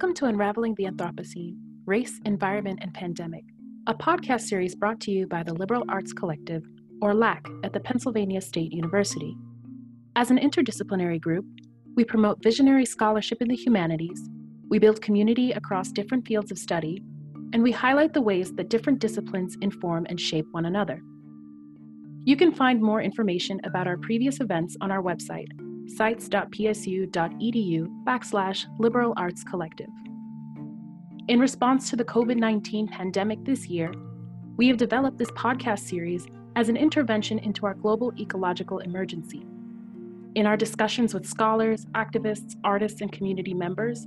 Welcome to Unraveling the Anthropocene Race, Environment, and Pandemic, a podcast series brought to you by the Liberal Arts Collective, or LAC, at the Pennsylvania State University. As an interdisciplinary group, we promote visionary scholarship in the humanities, we build community across different fields of study, and we highlight the ways that different disciplines inform and shape one another. You can find more information about our previous events on our website, sites.psu.edu backslash liberal arts collective. In response to the COVID 19 pandemic this year, we have developed this podcast series as an intervention into our global ecological emergency. In our discussions with scholars, activists, artists, and community members,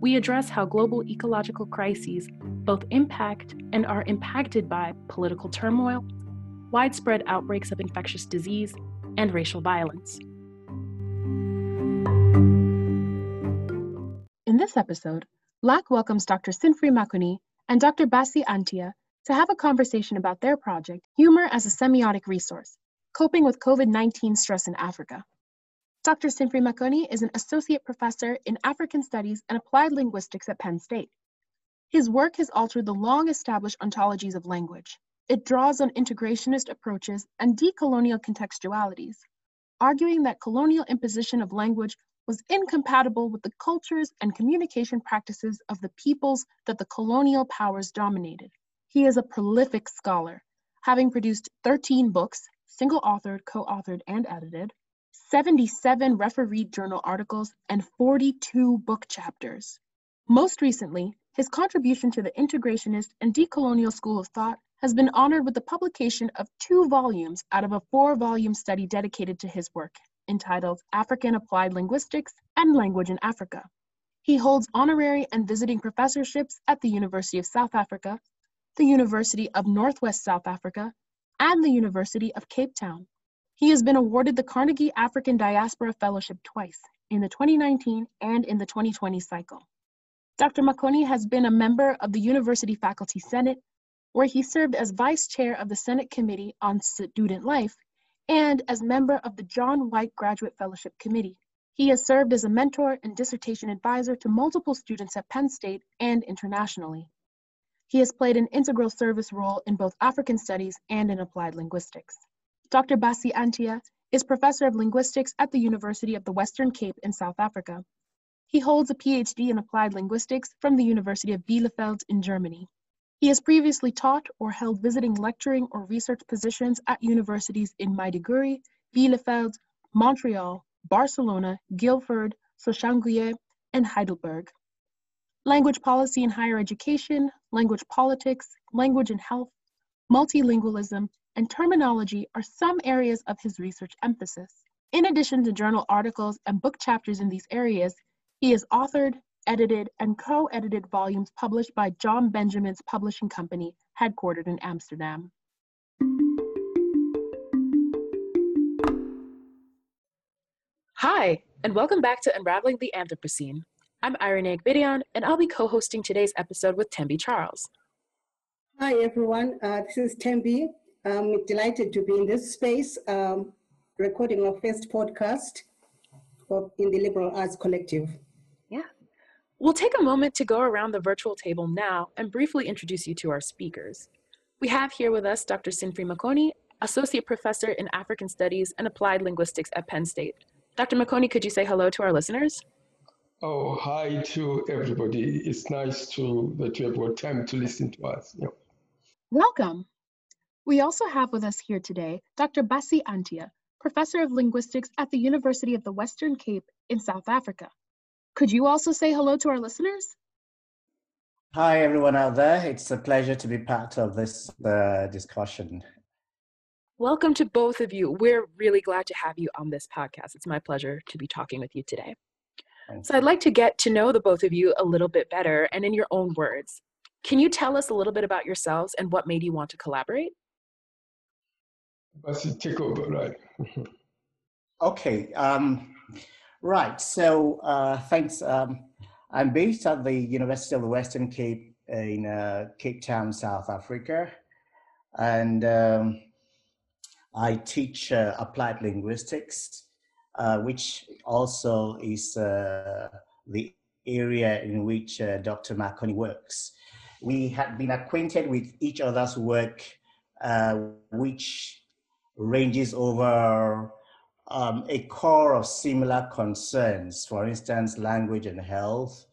we address how global ecological crises both impact and are impacted by political turmoil, widespread outbreaks of infectious disease, and racial violence. In this episode, LAC welcomes Dr. Sinfree Makoni and Dr. Bassey Antia to have a conversation about their project, Humor as a Semiotic Resource Coping with COVID 19 Stress in Africa. Dr. Sinfree Makoni is an associate professor in African Studies and Applied Linguistics at Penn State. His work has altered the long established ontologies of language. It draws on integrationist approaches and decolonial contextualities, arguing that colonial imposition of language was incompatible with the cultures and communication practices of the peoples that the colonial powers dominated. He is a prolific scholar, having produced 13 books, single authored, co authored, and edited, 77 refereed journal articles, and 42 book chapters. Most recently, his contribution to the integrationist and decolonial school of thought has been honored with the publication of two volumes out of a four volume study dedicated to his work entitled African Applied Linguistics and Language in Africa. He holds honorary and visiting professorships at the University of South Africa, the University of Northwest South Africa, and the University of Cape Town. He has been awarded the Carnegie African Diaspora Fellowship twice, in the 2019 and in the 2020 cycle. Dr. Makoni has been a member of the University Faculty Senate, where he served as vice chair of the Senate Committee on Student Life and as member of the John White Graduate Fellowship Committee. He has served as a mentor and dissertation advisor to multiple students at Penn State and internationally. He has played an integral service role in both African studies and in applied linguistics. Dr. Bassey Antia is professor of linguistics at the University of the Western Cape in South Africa. He holds a PhD in applied linguistics from the University of Bielefeld in Germany. He has previously taught or held visiting lecturing or research positions at universities in Maiduguri, Bielefeld, Montreal, Barcelona, Guildford, Soshanguve, and Heidelberg. Language policy in higher education, language politics, language and health, multilingualism, and terminology are some areas of his research emphasis. In addition to journal articles and book chapters in these areas, he has authored, edited, and co edited volumes published by John Benjamins Publishing Company, headquartered in Amsterdam. Hi, and welcome back to Unraveling the Anthropocene. I'm Irene Agbidian, and I'll be co hosting today's episode with Tembi Charles. Hi, everyone. Uh, this is Tembi. I'm delighted to be in this space, um, recording our first podcast for, in the Liberal Arts Collective. We'll take a moment to go around the virtual table now and briefly introduce you to our speakers. We have here with us Dr. Sinfree Makoni, Associate Professor in African Studies and Applied Linguistics at Penn State. Dr. Makoni, could you say hello to our listeners? Oh, hi to everybody. It's nice to that you have got time to listen to us. Yeah. Welcome. We also have with us here today Dr. Bassey Antia, Professor of Linguistics at the University of the Western Cape in South Africa. Could you also say hello to our listeners? Hi, everyone out there. It's a pleasure to be part of this uh, discussion. Welcome to both of you. We're really glad to have you on this podcast. It's my pleasure to be talking with you today. So, I'd like to get to know the both of you a little bit better and in your own words. Can you tell us a little bit about yourselves and what made you want to collaborate? take over, right? okay. Um, Right. So uh, thanks. Um, I'm based at the University of the Western Cape in uh, Cape Town, South Africa, and um, I teach uh, applied linguistics, uh, which also is uh, the area in which uh, Dr. Makoni works. We had been acquainted with each other's work, which ranges over um, a core of similar concerns, for instance, language and health,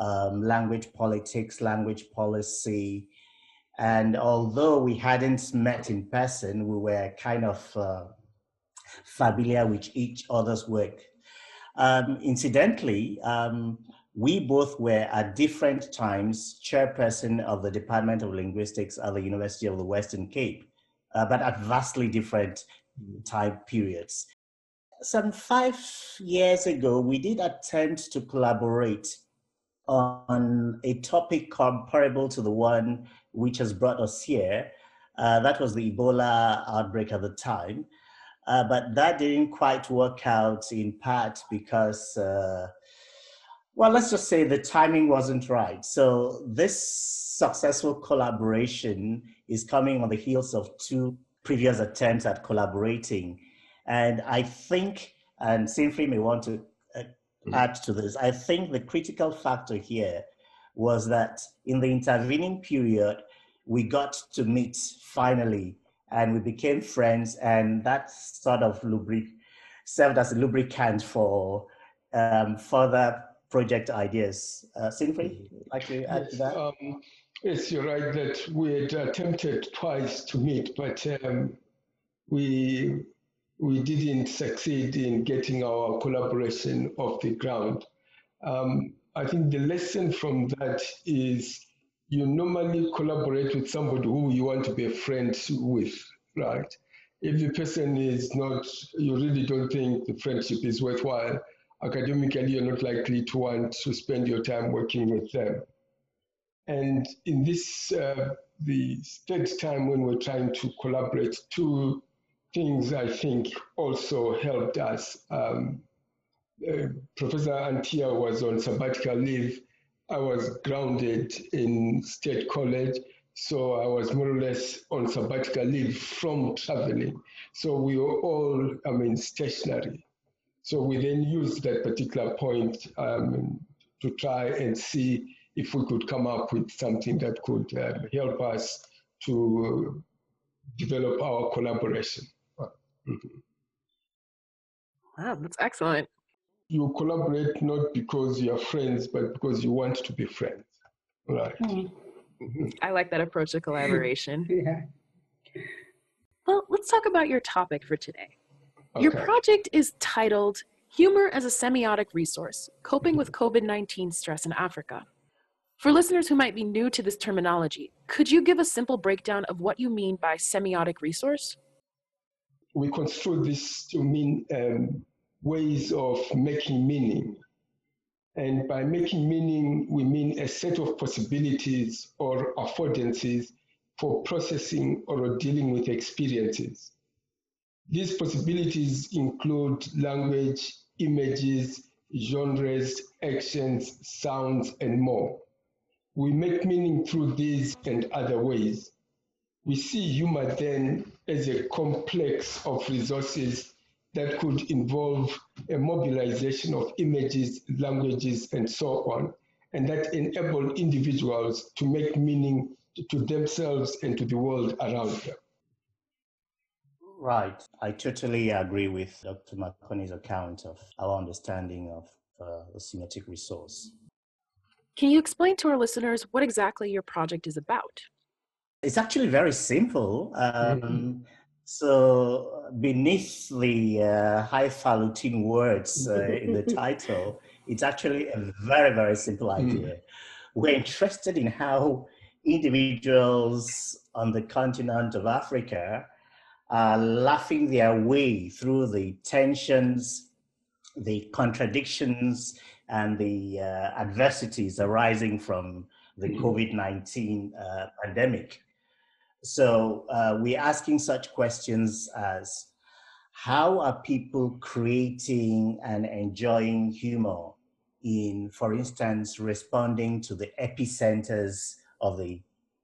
um, language politics, language policy. And although we hadn't met in person, we were kind of uh, familiar with each other's work. Um, incidentally, um, we both were at different times chairperson of the Department of Linguistics at the University of the Western Cape, uh, but at vastly different time periods. Some five years ago, we did attempt to collaborate on a topic comparable to the one which has brought us here. Uh, that was the Ebola outbreak at the time. Uh, but that didn't quite work out in part because, uh, well, let's just say the timing wasn't right. So this successful collaboration is coming on the heels of two previous attempts at collaborating. And I think, and Sinfree may want to uh, mm-hmm. add to this, I think the critical factor here was that in the intervening period, we got to meet finally and we became friends and that sort of lubric served as a lubricant for um, further project ideas. Uh, Sinfree, like to add yes, to that? Um, yes, you're right that we had attempted twice to meet, but um, we we didn't succeed in getting our collaboration off the ground. Um, I think the lesson from that is you normally collaborate with somebody who you want to be a friend with, right? If the person is not, you really don't think the friendship is worthwhile, academically, you're not likely to want to spend your time working with them. And in this, uh, the third time when we're trying to collaborate, two things I think also helped us. Um, uh, Professor Antia was on sabbatical leave I was grounded in State College, so I was more or less on sabbatical leave from traveling. So we were all, I mean, stationary. So we then used that particular point um, to try and see if we could come up with something that could uh, help us to develop our collaboration. Mm-hmm. Wow, that's excellent you collaborate not because you're friends, but because you want to be friends. Right. Mm-hmm. I like that approach to collaboration. yeah. Well, let's talk about your topic for today. Okay. Your project is titled Humor as a Semiotic Resource Coping with COVID 19 Stress in Africa. For listeners who might be new to this terminology, could you give a simple breakdown of what you mean by semiotic resource? We construe this to mean um, ways of making meaning. And by making meaning, we mean a set of possibilities or affordances for processing or dealing with experiences. These possibilities include language, images, genres, actions, sounds, and more. We make meaning through these and other ways. We see humor then as a complex of resources that could involve a mobilization of images, languages, and so on, and that enable individuals to make meaning to themselves and to the world around them. Right. I totally agree with Dr. Makoni's account of our understanding of uh, the semiotic resource. Can you explain to our listeners what exactly your project is about? It's actually very simple. Um, mm-hmm. So beneath the uh, highfalutin words uh, in the title, it's actually a very, very simple hmm. idea. Mm. We're interested in how individuals on the continent of Africa are laughing their way through the tensions, the contradictions, and the uh, adversities arising from the hmm. COVID 19 uh, pandemic. So uh, we're asking such questions as how are people creating and enjoying humor in, for instance, responding to the epicenters of the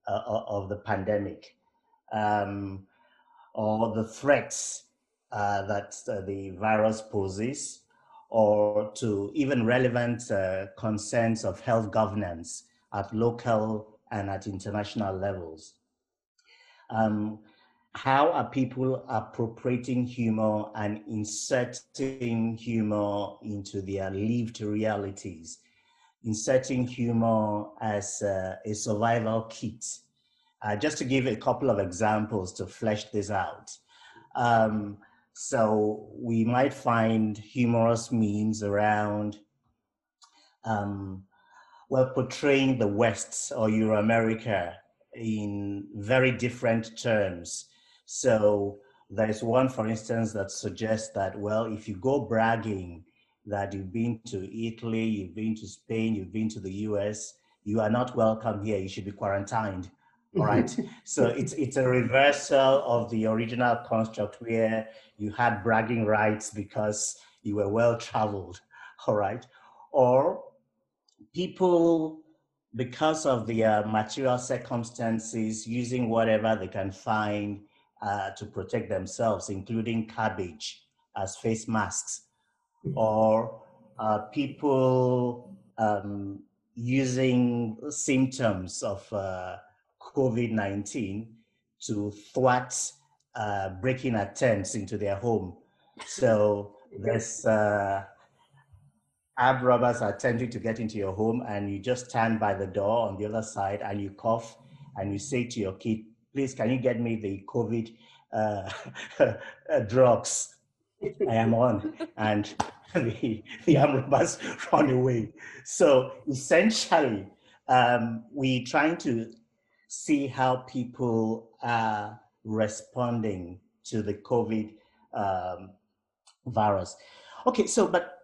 uh, of the pandemic, um, or the threats uh, that uh, the virus poses, or to even relevant uh, concerns of health governance at local and at international levels. Um, how are people appropriating humor and inserting humor into their lived realities? Inserting humor as a, a survival kit. Uh, just to give a couple of examples to flesh this out. Um, so we might find humorous memes around, um, well, portraying the West or Euro America in very different terms. So there's one, for instance, that suggests that, well, if you go bragging that you've been to Italy, you've been to Spain, you've been to the US, you are not welcome here, you should be quarantined. All right. so it's it's a reversal of the original construct where you had bragging rights because you were well traveled. All right. Or people because of the uh, material circumstances, using whatever they can find uh, to protect themselves, including cabbage as face masks, mm-hmm. or uh, people um, using symptoms of uh, COVID 19 to thwart uh, breaking attempts into their home. So there's uh, armed robbers are attempting to get into your home and you just stand by the door on the other side and you cough and you say to your kid, please, can you get me the COVID uh, uh drugs I am on? And the, the armed robbers run away. So essentially, um, we're trying to see how people are responding to the COVID um, virus. Okay, so but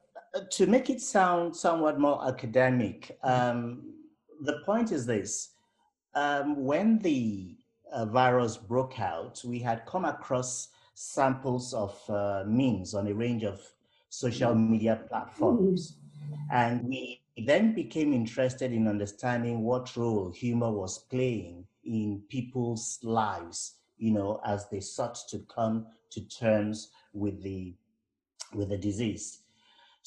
to make it sound somewhat more academic, um, the point is this. Um, when the uh, virus broke out, we had come across samples of uh, memes on a range of social media platforms. And we then became interested in understanding what role humor was playing in people's lives, you know, as they sought to come to terms with the with the disease.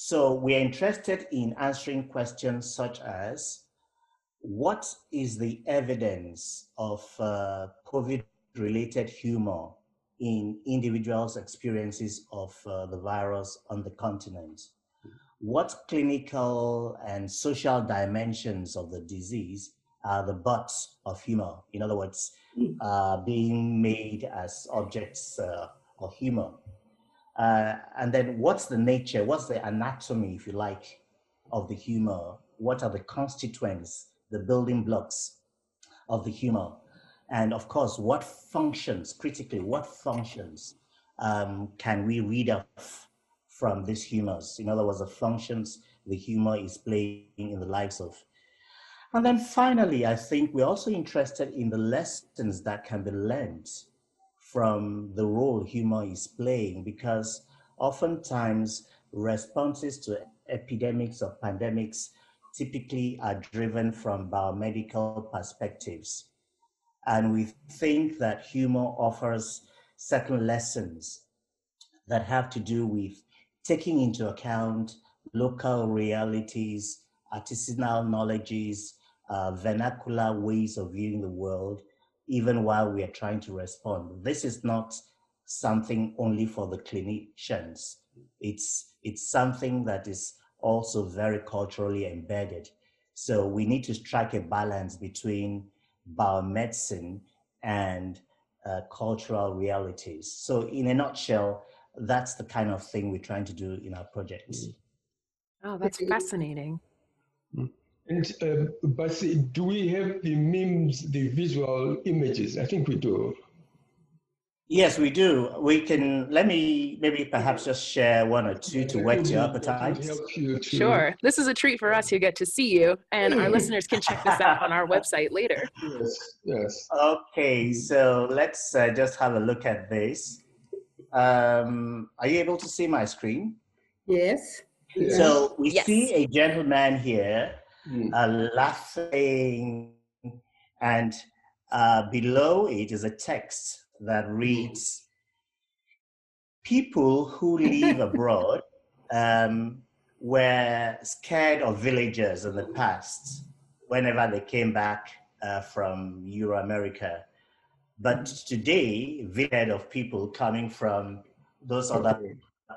So we're interested in answering questions such as what is the evidence of uh, COVID related humor in individuals' experiences of uh, the virus on the continent? What clinical and social dimensions of the disease are the butts of humor? In other words, hmm. uh, being made as objects uh, of humor. Uh, and then what's the nature, what's the anatomy, if you like, of the humor? What are the constituents, the building blocks of the humor? And of course, what functions, critically, what functions um, can we read off from these humors? In other words, the functions the humor is playing in the lives of. And then finally, I think we're also interested in the lessons that can be learned from the role humor is playing because oftentimes responses to epidemics or pandemics typically are driven from biomedical perspectives. And we think that humor offers certain lessons that have to do with taking into account local realities, artisanal knowledges, uh, vernacular ways of viewing the world, even while we are trying to respond. This is not something only for the clinicians. It's, it's something that is also very culturally embedded. So we need to strike a balance between biomedicine and uh, cultural realities. So in a nutshell, that's the kind of thing we're trying to do in our projects. Oh, that's fascinating. Mm. And um, but do we have the memes, the visual images? I think we do. Yes, we do. We can. Let me maybe perhaps just share one or two to whet your appetite. Sure. This is a treat for us who get to see you, and our listeners can check this out on our website later. Yes. Yes. Okay, so let's uh, just have a look at this. Um, are you able to see my screen? Yes. So we yes. see a gentleman here mm. uh, laughing, and uh, below it is a text that reads People who live abroad um, were scared of villagers in the past whenever they came back uh, from Euro America. But today, we heard of people coming from those other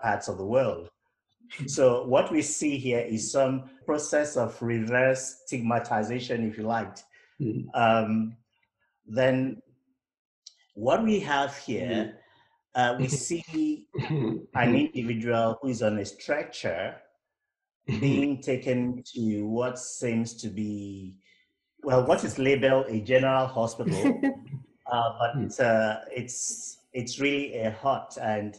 parts of the world. So what we see here is some process of reverse stigmatization, if you liked. Mm. Um, then what we have here, uh, we see an individual who is on a stretcher being taken to what seems to be, well, what is labeled a general hospital, uh, but uh, it's it's really a hut, and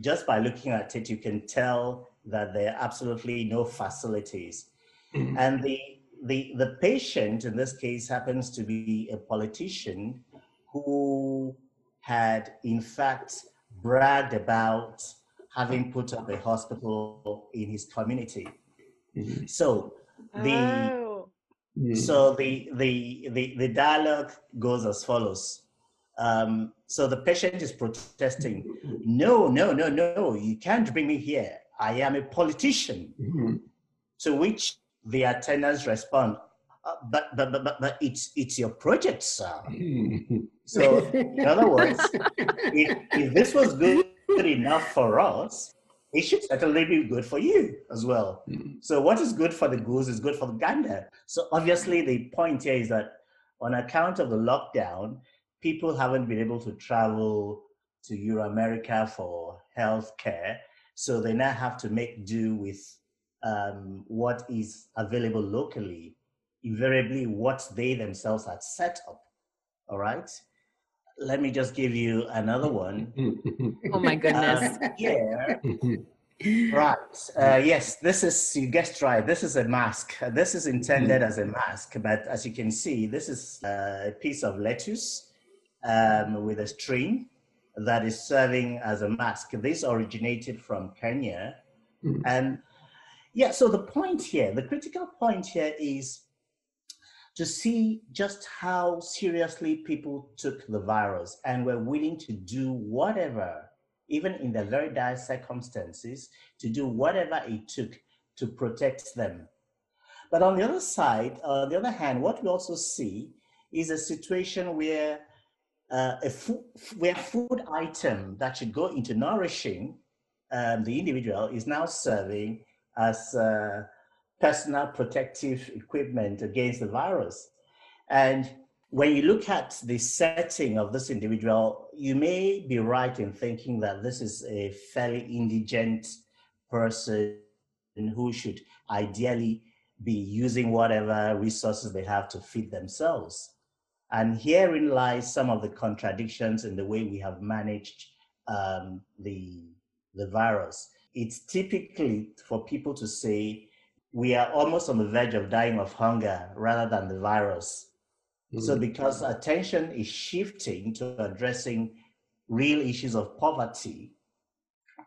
just by looking at it, you can tell that there are absolutely no facilities. Mm-hmm. And the, the, the patient in this case happens to be a politician who had, in fact, bragged about having put up a hospital in his community. Mm-hmm. So the oh. so the, the the the dialogue goes as follows. Um, so the patient is protesting, no, no, no, no, you can't bring me here. I am a politician. Mm-hmm. To which the attendants respond, uh, but, but, but, but, it's, it's your project, sir. so, in other words, if, if this was good enough for us, it should certainly be good for you as well. Mm-hmm. So, what is good for the goose is good for the gander. So, obviously, the point here is that on account of the lockdown, people haven't been able to travel to Euro America for health care. So they now have to make do with um, what is available locally, invariably what they themselves had set up. All right. Let me just give you another one. oh my goodness. Um, yeah. right. Uh, yes, this is, you guessed right. This is a mask. This is intended as a mask, but as you can see, this is a piece of lettuce um, with a string that is serving as a mask. This originated from Kenya. Mm. And yeah, so the point here, the critical point here is to see just how seriously people took the virus and were willing to do whatever, even in the very dire circumstances, to do whatever it took to protect them. But on the other side, on the other hand, what we also see is a situation where uh, a food, where food item that should go into nourishing um, the individual is now serving as uh, personal protective equipment against the virus. And when you look at the setting of this individual, you may be right in thinking that this is a fairly indigent person who should ideally be using whatever resources they have to feed themselves. And herein lies some of the contradictions in the way we have managed um, the, the virus. It's typically for people to say, we are almost on the verge of dying of hunger rather than the virus. Mm-hmm. So, because attention is shifting to addressing real issues of poverty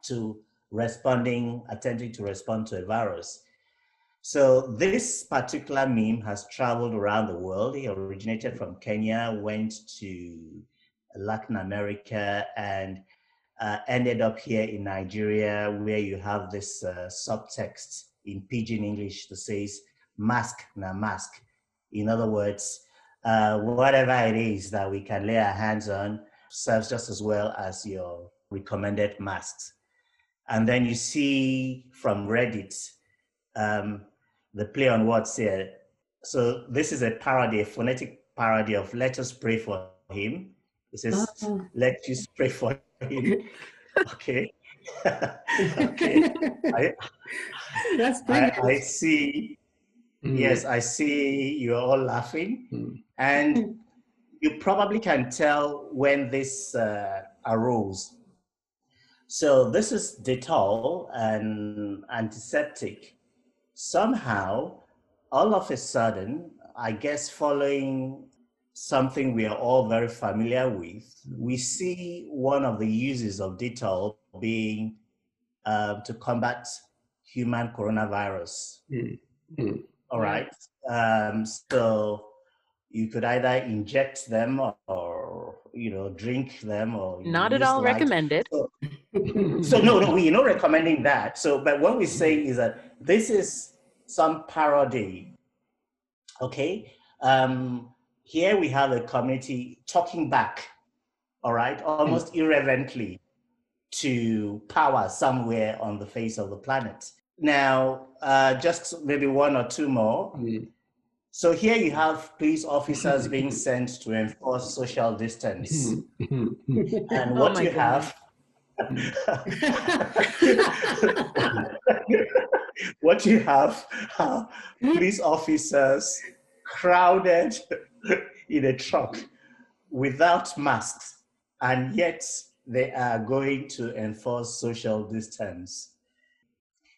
to responding, attempting to respond to a virus. So this particular meme has traveled around the world. It originated from Kenya, went to Latin America, and uh, ended up here in Nigeria, where you have this uh, subtext in pidgin English that says "mask na mask." In other words, uh, whatever it is that we can lay our hands on serves just as well as your recommended masks. And then you see from Reddit. Um, the play on words here. So this is a parody, a phonetic parody of "Let us pray for him." It says, oh. "Let us pray for him." okay. okay. I, That's I, I see. Mm. Yes, I see you're all laughing, mm. and you probably can tell when this uh, arose. So this is Dettol, an antiseptic somehow, all of a sudden, I guess following something we are all very familiar with, we see one of the uses of Dettol being uh, to combat human coronavirus. Mm-hmm. All right. Um, so you could either inject them or, or, you know drink them or not at all recommended. So, so no, no, we're not recommending that. So, but what we say is that this is some parody. Okay. Um, here we have a community talking back, all right, almost irreverently to power somewhere on the face of the planet. Now, uh, just maybe one or two more. Mm. So here you have police officers being sent to enforce social distance. and what oh you have what you have police officers crowded in a truck without masks, and yet they are going to enforce social distance.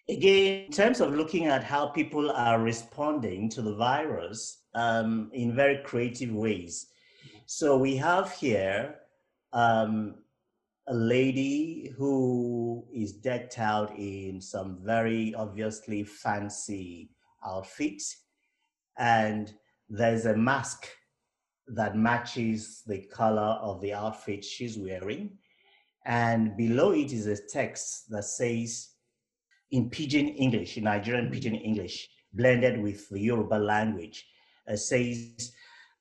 Again, in terms of looking at how people are responding to the virus um, in very creative ways. So we have here um, a lady who is decked out in some very obviously fancy outfit, and there's a mask that matches the color of the outfit she's wearing. And below it is a text that says, in Pidgin English, in Nigerian mm-hmm. Pidgin English, blended with the Yoruba language, uh, says,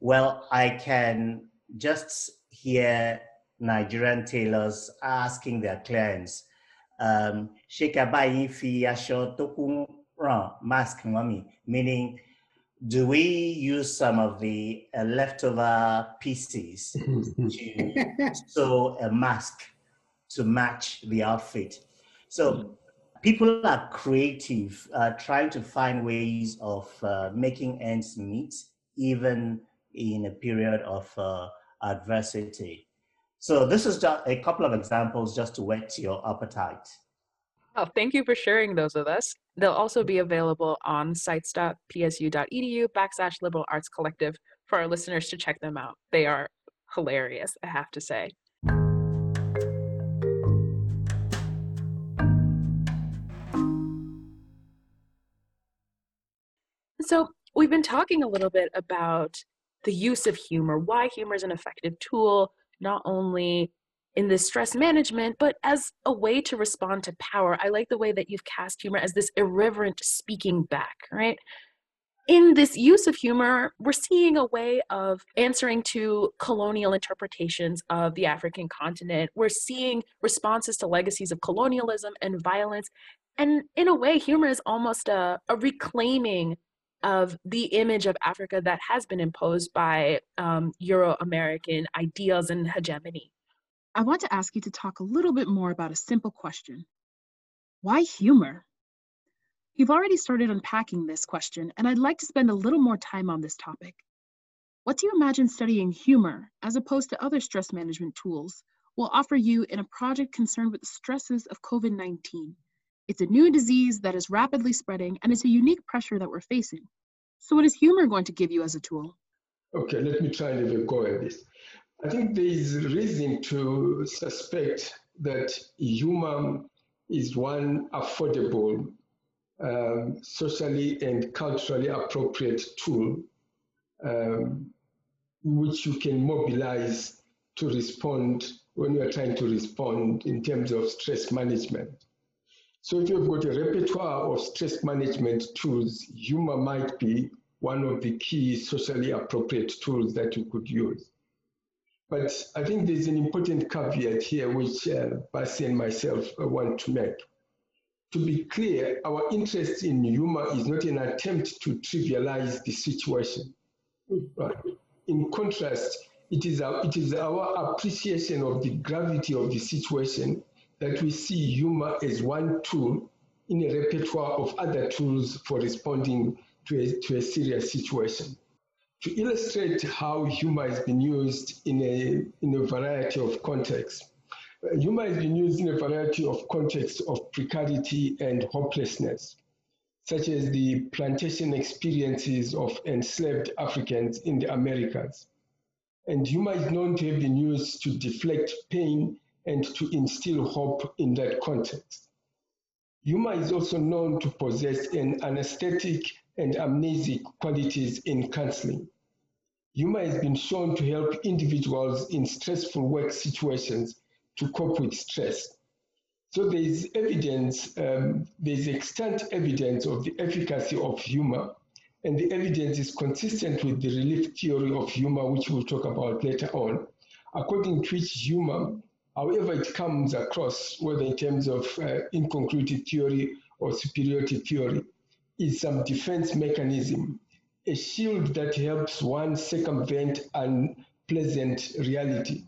Well, I can just hear Nigerian tailors asking their clients, um, mask mommy, meaning, do we use some of the uh, leftover pieces to sew a mask to match the outfit? So people are creative, uh, trying to find ways of uh, making ends meet, even in a period of uh, adversity. So this is just a couple of examples just to whet your appetite. Oh, thank you for sharing those with us. They'll also be available on sites.psu.edu backslash liberal arts collective for our listeners to check them out. They are hilarious, I have to say. So, we've been talking a little bit about the use of humor, why humor is an effective tool, not only in this stress management, but as a way to respond to power. I like the way that you've cast humor as this irreverent speaking back, right? In this use of humor, we're seeing a way of answering to colonial interpretations of the African continent. We're seeing responses to legacies of colonialism and violence. And in a way, humor is almost a, a reclaiming of the image of Africa that has been imposed by um, Euro American ideals and hegemony. I want to ask you to talk a little bit more about a simple question Why humor? You've already started unpacking this question, and I'd like to spend a little more time on this topic. What do you imagine studying humor, as opposed to other stress management tools, will offer you in a project concerned with the stresses of COVID 19? It's a new disease that is rapidly spreading, and it's a unique pressure that we're facing. So, what is humor going to give you as a tool? Okay, let me try have a go at this. I think there is reason to suspect that humor is one affordable, um, socially and culturally appropriate tool um, which you can mobilize to respond when you are trying to respond in terms of stress management. So if you've got a repertoire of stress management tools, humor might be one of the key socially appropriate tools that you could use. But I think there's an important caveat here, which uh, Bassey and myself uh, want to make. To be clear, our interest in humor is not an attempt to trivialize the situation. Right? In contrast, it is, our, it is our appreciation of the gravity of the situation that we see humor as one tool in a repertoire of other tools for responding to a, to a serious situation. To illustrate how humor has been used in a, in a variety of contexts, uh, humor has been used in a variety of contexts of precarity and hopelessness, such as the plantation experiences of enslaved Africans in the Americas. And humor is known to have been used to deflect pain and to instill hope in that context. Humor is also known to possess an anesthetic and amnesic qualities in counseling. Humor has been shown to help individuals in stressful work situations to cope with stress. So there is evidence, um, there is extant evidence of the efficacy of humor, and the evidence is consistent with the relief theory of humor, which we'll talk about later on, according to which humor, however it comes across, whether in terms of uh, incongruity theory or superiority theory, is some defense mechanism, a shield that helps one circumvent unpleasant reality,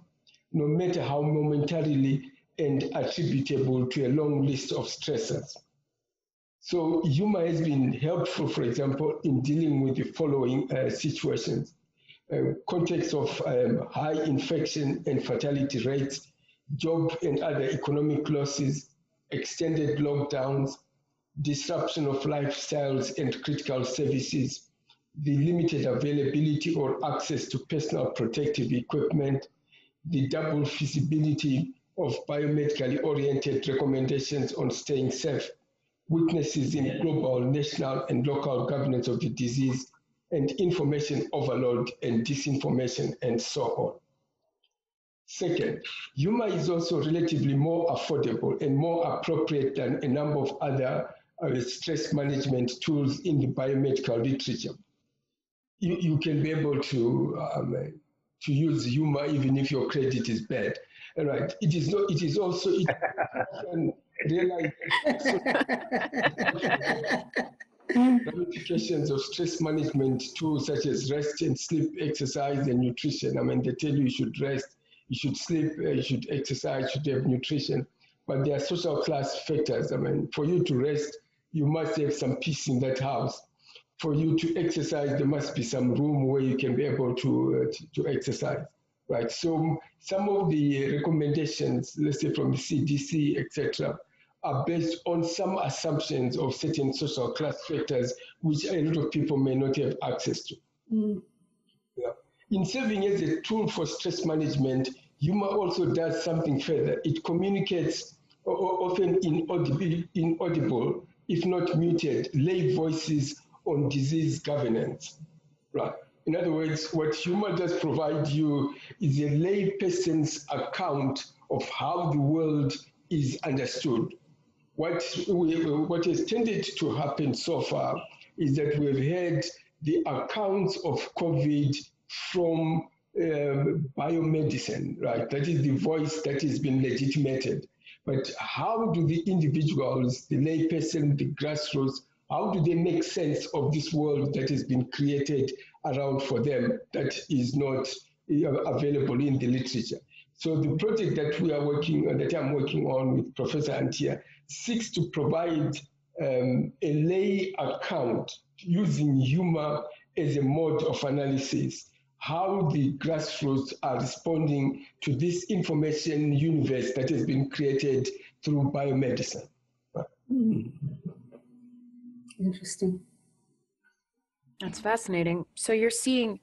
no matter how momentarily and attributable to a long list of stressors. So humor has been helpful, for example, in dealing with the following uh, situations. Uh, context of um, high infection and fatality rates, job and other economic losses, extended lockdowns, disruption of lifestyles and critical services, the limited availability or access to personal protective equipment, the double feasibility of biomedically oriented recommendations on staying safe, weaknesses in global, national, and local governance of the disease, and information overload and disinformation, and so on. Second, humor is also relatively more affordable and more appropriate than a number of other uh, stress management tools in the biomedical literature. You, you can be able to um, to use humor even if your credit is bad. Right. It is not. It is also. It realize ramifications of stress management tools such as rest and sleep, exercise, and nutrition. I mean, they tell you you should rest, you should sleep, uh, you should exercise, you should have nutrition. But there are social class factors. I mean, for you to rest, you must have some peace in that house. For you to exercise, there must be some room where you can be able to, uh, to, to exercise right? So some of the recommendations, let's say from the CDC, etc., are based on some assumptions of certain social class factors, which a lot of people may not have access to. Mm. In serving as a tool for stress management, humor also does something further. It communicates often inaudible, inaudible, if not muted, lay voices on disease governance. Right. In other words, what humor does provide you is a layperson's account of how the world is understood. What, we, what has tended to happen so far is that we've had the accounts of COVID from um, biomedicine, right? That is the voice that has been legitimated. But how do the individuals, the layperson, the grassroots, how do they make sense of this world that has been created around for them that is not uh, available in the literature? So the project that we are working on, that I'm working on with Professor Antia, seeks to provide um, a lay account using humor as a mode of analysis, how the grassroots are responding to this information universe that has been created through biomedicine. Mm. Interesting. That's fascinating. So you're seeing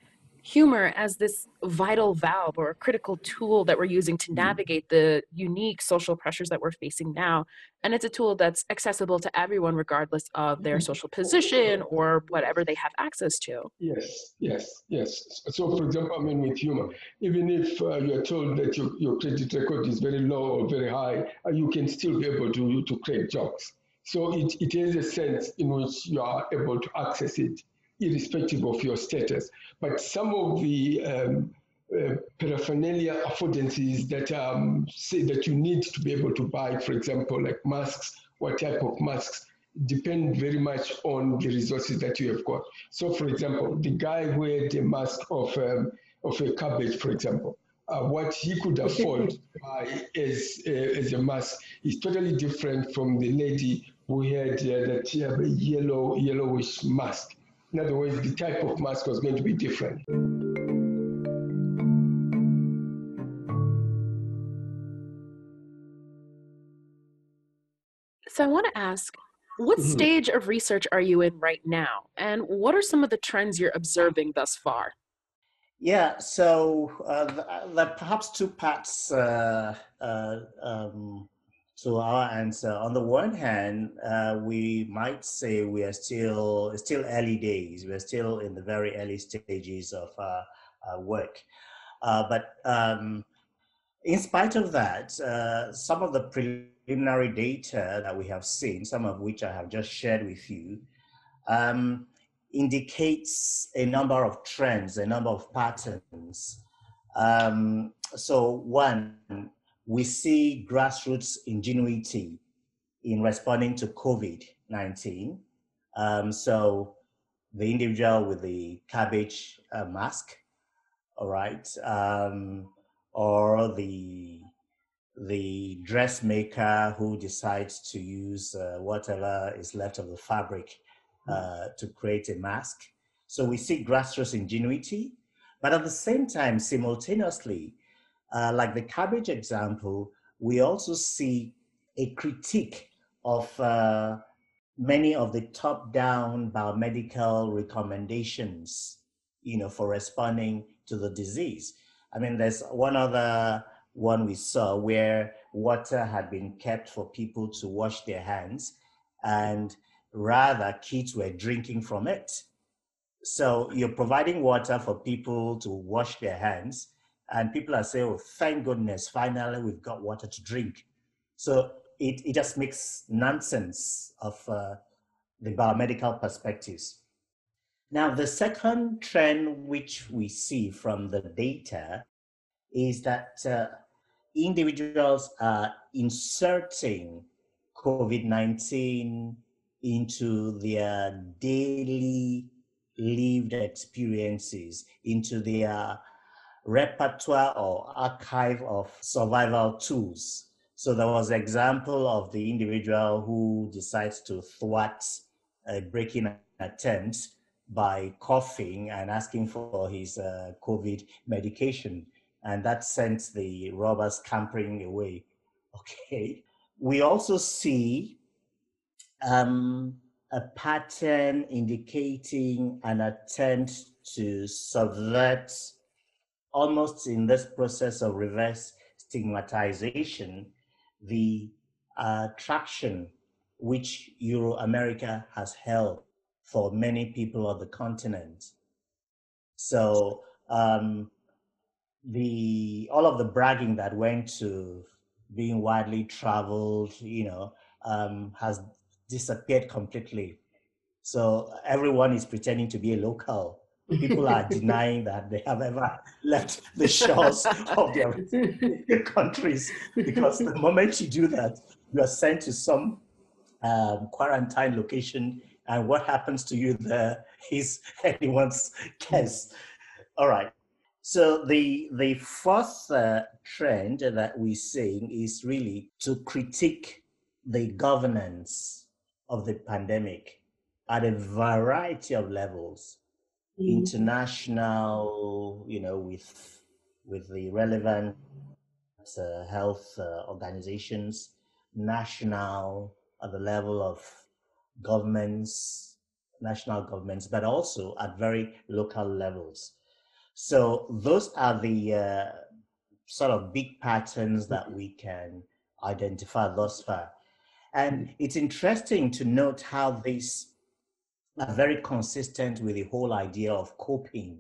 humor as this vital valve or a critical tool that we're using to mm-hmm. navigate the unique social pressures that we're facing now. And it's a tool that's accessible to everyone, regardless of their mm-hmm. social position or whatever they have access to. Yes, yes, yes. So, for example, I mean, with humor, even if uh, you're told that your, your credit record is very low or very high, uh, you can still be able to, to create jokes. So it, it is a sense in which you are able to access it, irrespective of your status. But some of the um, uh, paraphernalia affordances that um, say that you need to be able to buy, for example, like masks, what type of masks, depend very much on the resources that you have got. So, for example, the guy who had a mask of um, of a cabbage, for example, uh, what he could afford as, uh, as a mask is totally different from the lady who had uh, that yellow, yellowish mask. In other words, the type of mask was going to be different. So I want to ask, what mm-hmm. stage of research are you in right now? And what are some of the trends you're observing thus far? Yeah, so uh, there are perhaps two parts uh, uh, um, to our answer. On the one hand, uh, we might say we are still still early days. We're still in the very early stages of uh, work, uh, but um, in spite of that, some of the preliminary data that we have seen, some of which I have just shared with you, um, indicates a number of trends, a number of patterns. Um, so one, we see grassroots ingenuity in responding to COVID-19. Um, so the individual with the cabbage uh, mask, all right, um, or the the dressmaker who decides to use uh, whatever is left of the fabric uh, to create a mask. So we see grassroots ingenuity, but at the same time, simultaneously, uh, like the cabbage example, we also see a critique of uh, many of the top-down biomedical recommendations, you know, for responding to the disease. I mean, there's one other one we saw where water had been kept for people to wash their hands and rather kids were drinking from it. So you're providing water for people to wash their hands and people are saying, oh, thank goodness, finally we've got water to drink. So it, it just makes nonsense of uh, the biomedical perspectives. Now, the second trend which we see from the data is that uh, individuals are inserting COVID 19 into their daily lived experiences, into their repertoire or archive of survival tools. So there was an example of the individual who decides to thwart a breaking attempt by coughing and asking for his uh, COVID medication and that sent the robbers scampering away. Okay. We also see um, a pattern indicating an attempt to subvert almost in this process of reverse stigmatization the uh, traction which Euro America has held for many people of the continent. So um, the all of the bragging that went to being widely traveled, you know, um, has disappeared completely. So everyone is pretending to be a local. People are denying that they have ever left the shores of their countries because the moment you do that, you are sent to some um, quarantine location, and what happens to you there is anyone's guess. All right. So the the fourth uh, trend that we're seeing is really to critique the governance of the pandemic at a variety of levels, mm-hmm. international, you know, with with the relevant uh, health uh, organizations, national at the level of governments, national governments, but also at very local levels. So those are the uh, sort of big patterns that we can identify thus far. And it's interesting to note how these are very consistent with the whole idea of coping,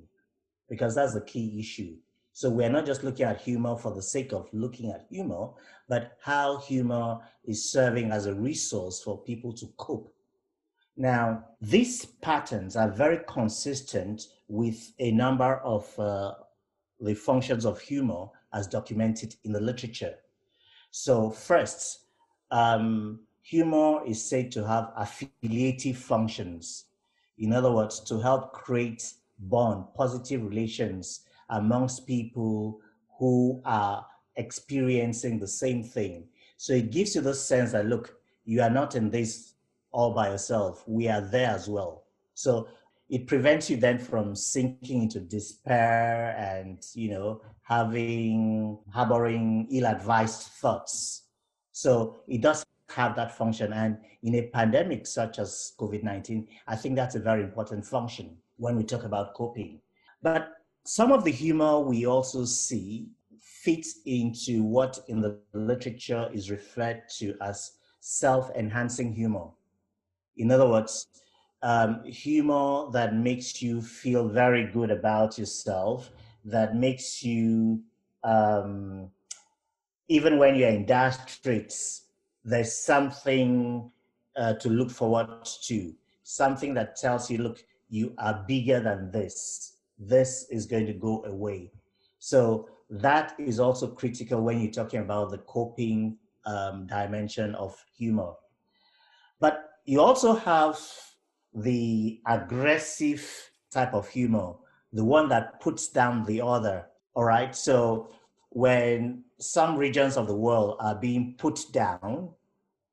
because that's the key issue. So we're not just looking at humor for the sake of looking at humor, but how humor is serving as a resource for people to cope. Now, these patterns are very consistent with a number of uh, the functions of humor as documented in the literature. So first, um, humor is said to have affiliative functions. In other words, to help create bond, positive relations amongst people who are experiencing the same thing. So it gives you the sense that, look, you are not in this all by yourself. We are there as well. So it prevents you then from sinking into despair and, you know, having, harboring ill-advised thoughts. So it does have that function. And in a pandemic such as COVID-19, I think that's a very important function when we talk about coping. But some of the humor we also see fits into what in the literature is referred to as self-enhancing humor. In other words, um, humor that makes you feel very good about yourself, that makes you, um, even when you're in dire straits, there's something uh, to look forward to, something that tells you, look, you are bigger than this. This is going to go away. So that is also critical when you're talking about the coping um, dimension of humor. But you also have the aggressive type of humor, the one that puts down the other. All right. So when some regions of the world are being put down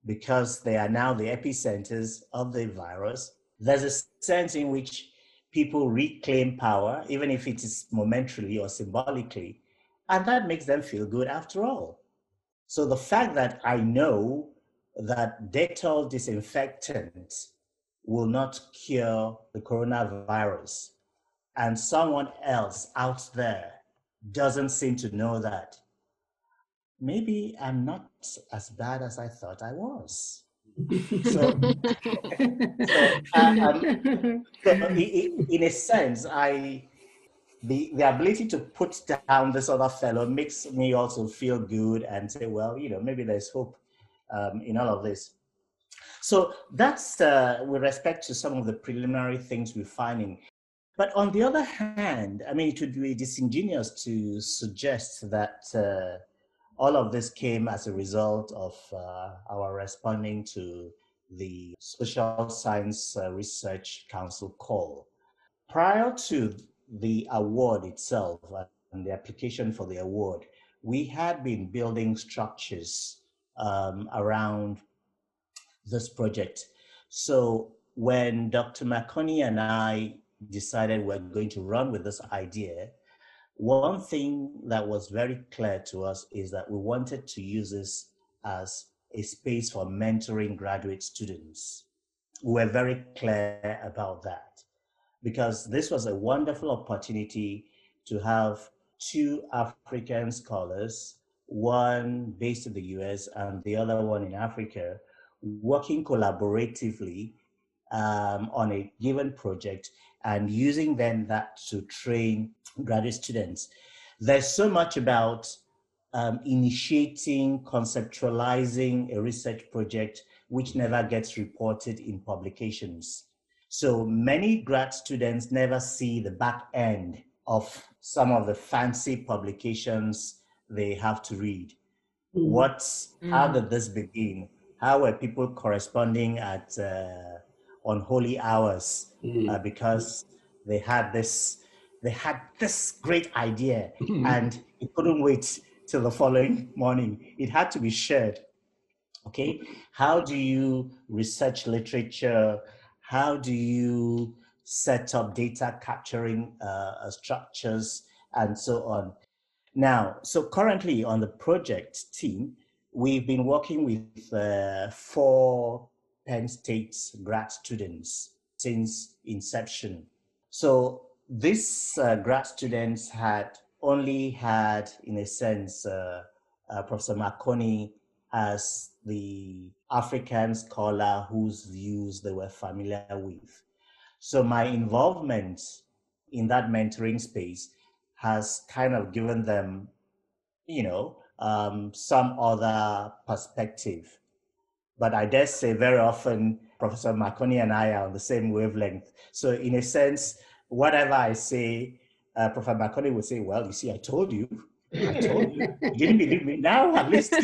because they are now the epicenters of the virus, there's a sense in which people reclaim power, even if it is momentarily or symbolically, and that makes them feel good after all. So the fact that I know that Dettol disinfectant will not cure the coronavirus, and someone else out there doesn't seem to know that, maybe I'm not as bad as I thought I was. so, so, um, so in a sense, I the, the ability to put down this other fellow makes me also feel good and say, well, you know, maybe there's hope um, in all of this. So that's uh, with respect to some of the preliminary things we're finding. But on the other hand, I mean, it would be disingenuous to suggest that uh, all of this came as a result of uh, our responding to the Social Science uh, Research Council call. Prior to the award itself and the application for the award, we had been building structures um, around this project. So when Dr. Makoni and I decided we're going to run with this idea, one thing that was very clear to us is that we wanted to use this as a space for mentoring graduate students. We were very clear about that because this was a wonderful opportunity to have two African scholars, one based in the US and the other one in Africa, working collaboratively um, on a given project and using then that to train graduate students. There's so much about um, initiating, conceptualizing a research project which never gets reported in publications. So many grad students never see the back end of some of the fancy publications they have to read. Mm. What, mm. how did this begin? How were people corresponding at uh, unholy hours mm. uh, because they had this they had this great idea mm. and it couldn't wait till the following morning. It had to be shared. Okay, how do you research literature? how do you set up data capturing uh, structures and so on. Now, so currently on the project team, we've been working with uh, four Penn State grad students since inception. So these uh, grad students had only had, in a sense, uh, uh, Professor Makoni as the African scholar whose views they were familiar with. So my involvement in that mentoring space has kind of given them, you know, um, some other perspective. But I dare say very often Professor Makoni and I are on the same wavelength. So in a sense, whatever I say, uh, Professor Makoni would say, well, you see, I told you. I told you. You didn't believe me. Now at least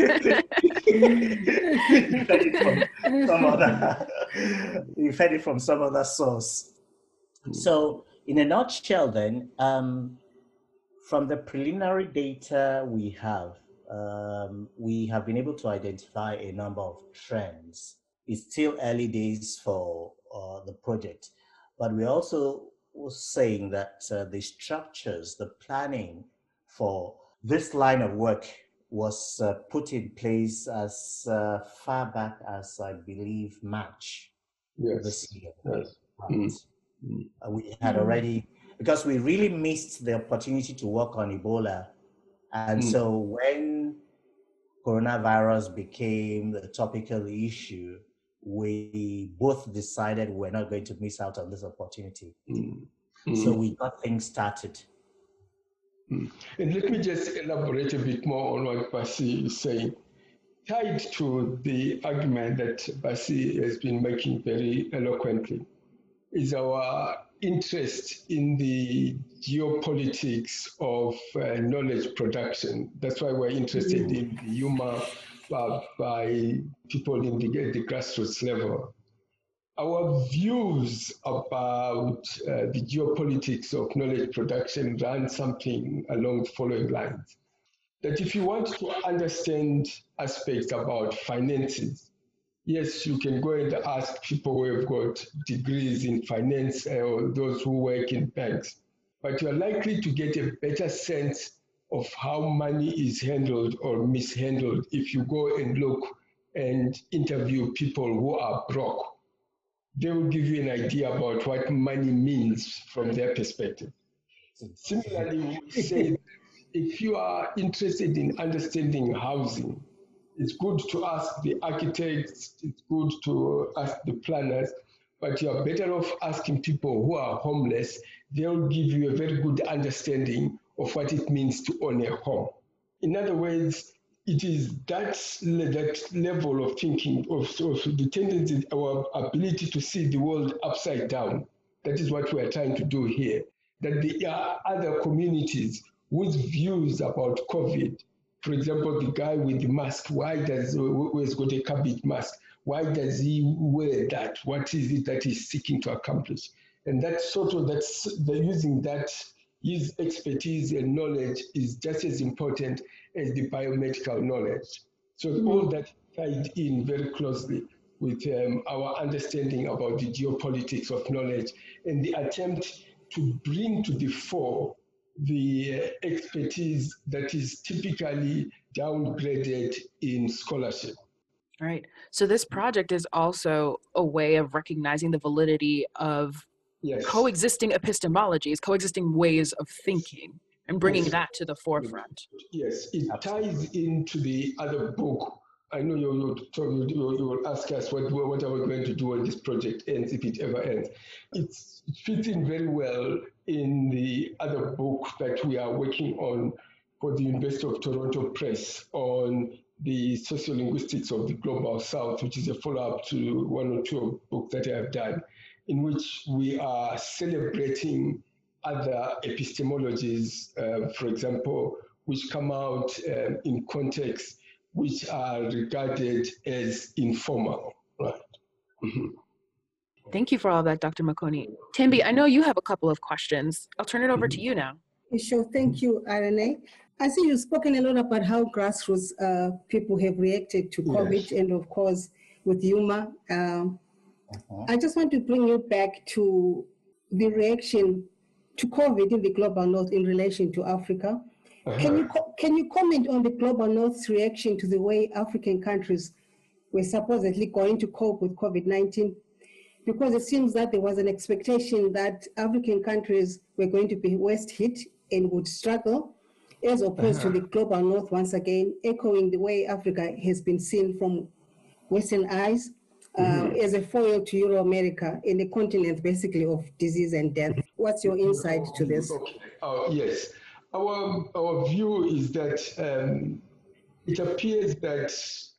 from some other you fed it from some other source. So in a nutshell then, um, from the preliminary data we have, um, we have been able to identify a number of trends. It's still early days for uh, the project, but we're also was saying that uh, the structures, the planning for this line of work was uh, put in place as uh, far back as I believe March yes. this year. Yes. Mm. Uh, we had already because we really missed the opportunity to work on Ebola, and mm. so when coronavirus became the topical issue, we both decided we're not going to miss out on this opportunity. Mm. So we got things started. Hmm. And let me just elaborate a bit more on what Bassey is saying. tied to the argument that Bassey has been making very eloquently is our interest in the geopolitics of uh, knowledge production. That's why we're interested mm. in the humor uh, by people in the, the grassroots level. Our views about uh, the geopolitics of knowledge production run something along the following lines. That if you want to understand aspects about finances, yes, you can go and ask people who have got degrees in finance uh, or those who work in banks, but you're likely to get a better sense of how money is handled or mishandled if you go and look and interview people who are broke. They will give you an idea about what money means from their perspective. Similarly, we say if you are interested in understanding housing, it's good to ask the architects, it's good to ask the planners, but you are better off asking people who are homeless. They'll give you a very good understanding of what it means to own a home. In other words, it is that, that level of thinking, of, of the tendency, our ability to see the world upside down. That is what we are trying to do here. That there are other communities whose views about COVID for example, the guy with the mask, why does has got a cabbage mask? Why does he wear that? What is it that he's seeking to accomplish? And that sort of that's the using that his expertise and knowledge is just as important as the biomedical knowledge. So mm-hmm. all that tied in very closely with um, our understanding about the geopolitics of knowledge and the attempt to bring to the fore the uh, expertise that is typically downgraded in scholarship. Right. So this project is also a way of recognizing the validity of yes. coexisting epistemologies, coexisting ways of thinking, and bringing yes. that to the forefront. Yes, it ties into the other book I know you, you, you, will ask us what, what are we going to do when this project ends, if it ever ends. It fits in very well in the other book that we are working on for the University of Toronto Press on the sociolinguistics of the global south, which is a follow-up to one or two books that I have done, in which we are celebrating other epistemologies, uh, for example, which come out um, in contexts which are regarded as informal, right? Mm-hmm. Thank you for all that, Dr. Makoni. Thembi, I know you have a couple of questions. I'll turn it over to you now. Sure, thank you, Irene. I see you've spoken a lot about how grassroots uh, people have reacted to COVID yes. and, of course, with humor. Um, uh-huh. I just want to bring you back to the reaction to COVID in the global north in relation to Africa. Uh-huh. Can you can you comment on the global north's reaction to the way African countries were supposedly going to cope with COVID-19? Because it seems that there was an expectation that African countries were going to be worst hit and would struggle, as opposed uh-huh. to the global north once again, echoing the way Africa has been seen from Western eyes. Uh, mm-hmm. as a foil to Euro America in the continent basically of disease and death. What's your insight to this? Okay. Oh, yes. Our, our view is that um, it appears that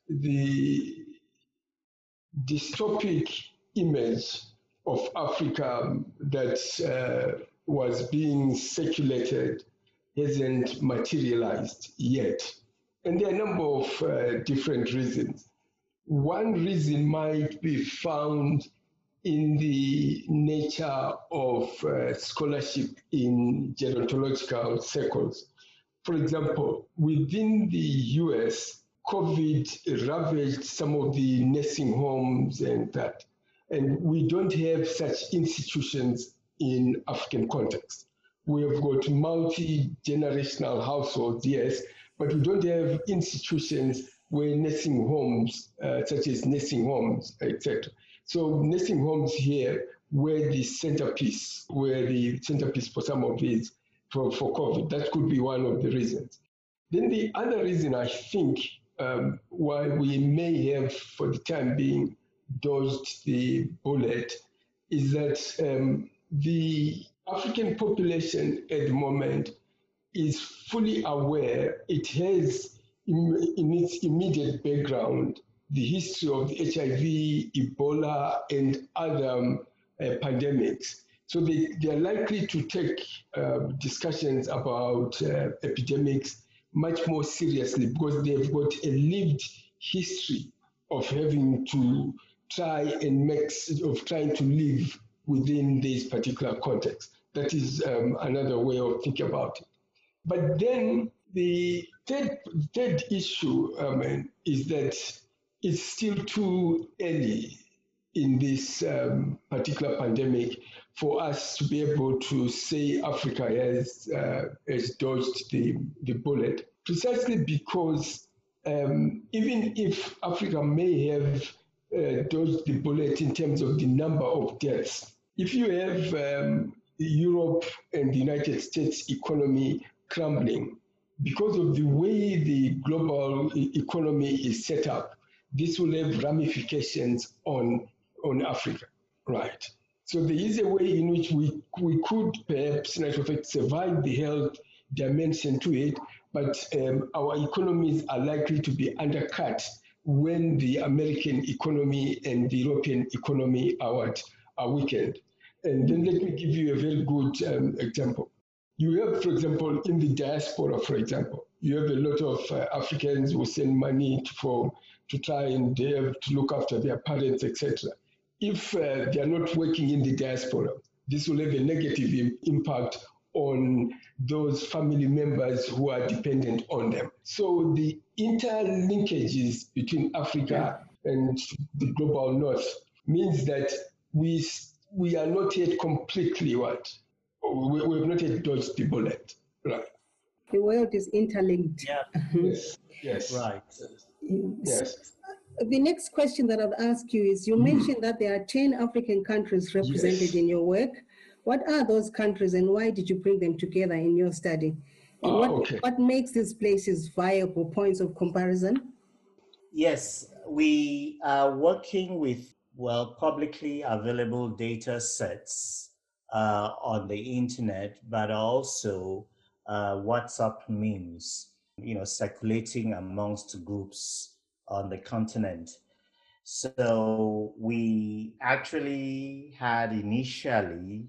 the dystopic image of Africa that uh, was being circulated hasn't materialized yet. And there are a number of uh, different reasons. One reason might be found in the nature of uh, scholarship in gerontological circles. For example, within the US, COVID ravaged some of the nursing homes and that. And we don't have such institutions in African context. We have got multi-generational households, yes, but we don't have institutions where nursing homes, uh, such as nursing homes, etc. So nursing homes here were the centerpiece, were the centerpiece for some of these for, for COVID. That could be one of the reasons. Then the other reason I think um, why we may have, for the time being, dodged the bullet is that um, the African population at the moment is fully aware it has in, in its immediate background the history of the HIV, Ebola, and other um, uh, pandemics. So they, they are likely to take uh, discussions about uh, epidemics much more seriously because they've got a lived history of having to try and make, of trying to live within this particular context. That is um, another way of thinking about it. But then the third, third issue um, is that it's still too early in this um, particular pandemic for us to be able to say Africa has, uh, has dodged the, the bullet, precisely because um, even if Africa may have uh, dodged the bullet in terms of the number of deaths, if you have um, Europe and the United States economy crumbling, because of the way the global economy is set up, this will have ramifications on, on Africa, right? So there is a way in which we, we could perhaps, in fact, survive the health dimension to it, but um, our economies are likely to be undercut when the American economy and the European economy are, are weakened. And then let me give you a very good um, example. You have, for example, in the diaspora, for example, you have a lot of uh, Africans who send money to, for, to try and have to look after their parents, etc. If uh, they are not working in the diaspora, this will have a negative Im- impact on those family members who are dependent on them. So the interlinkages between Africa and the global north means that we we are not yet completely what we, we have not yet dodged the bullet. Right. The world is interlinked. Yeah. Uh-huh. yes. Yes. Right. Yes. Uh, the next question that I'll ask you is you hmm. mentioned that there are 10 African countries represented Yes. in your work. What are those countries and why did you bring them together in your study? And Ah, what, okay. what makes these places viable points of comparison? Yes, we are working with, well, publicly available data sets uh, on the internet, but also uh, WhatsApp memes, you know, circulating amongst groups on the continent. So we actually had initially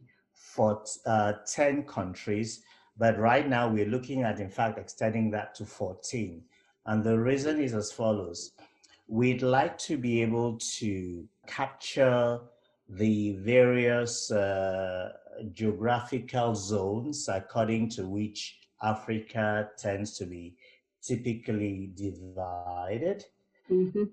for uh, 10 countries, but right now we're looking at, in fact, extending that to 14. And the reason is as follows we'd like to be able to capture the various uh, geographical zones according to which Africa tends to be typically divided, Mhm.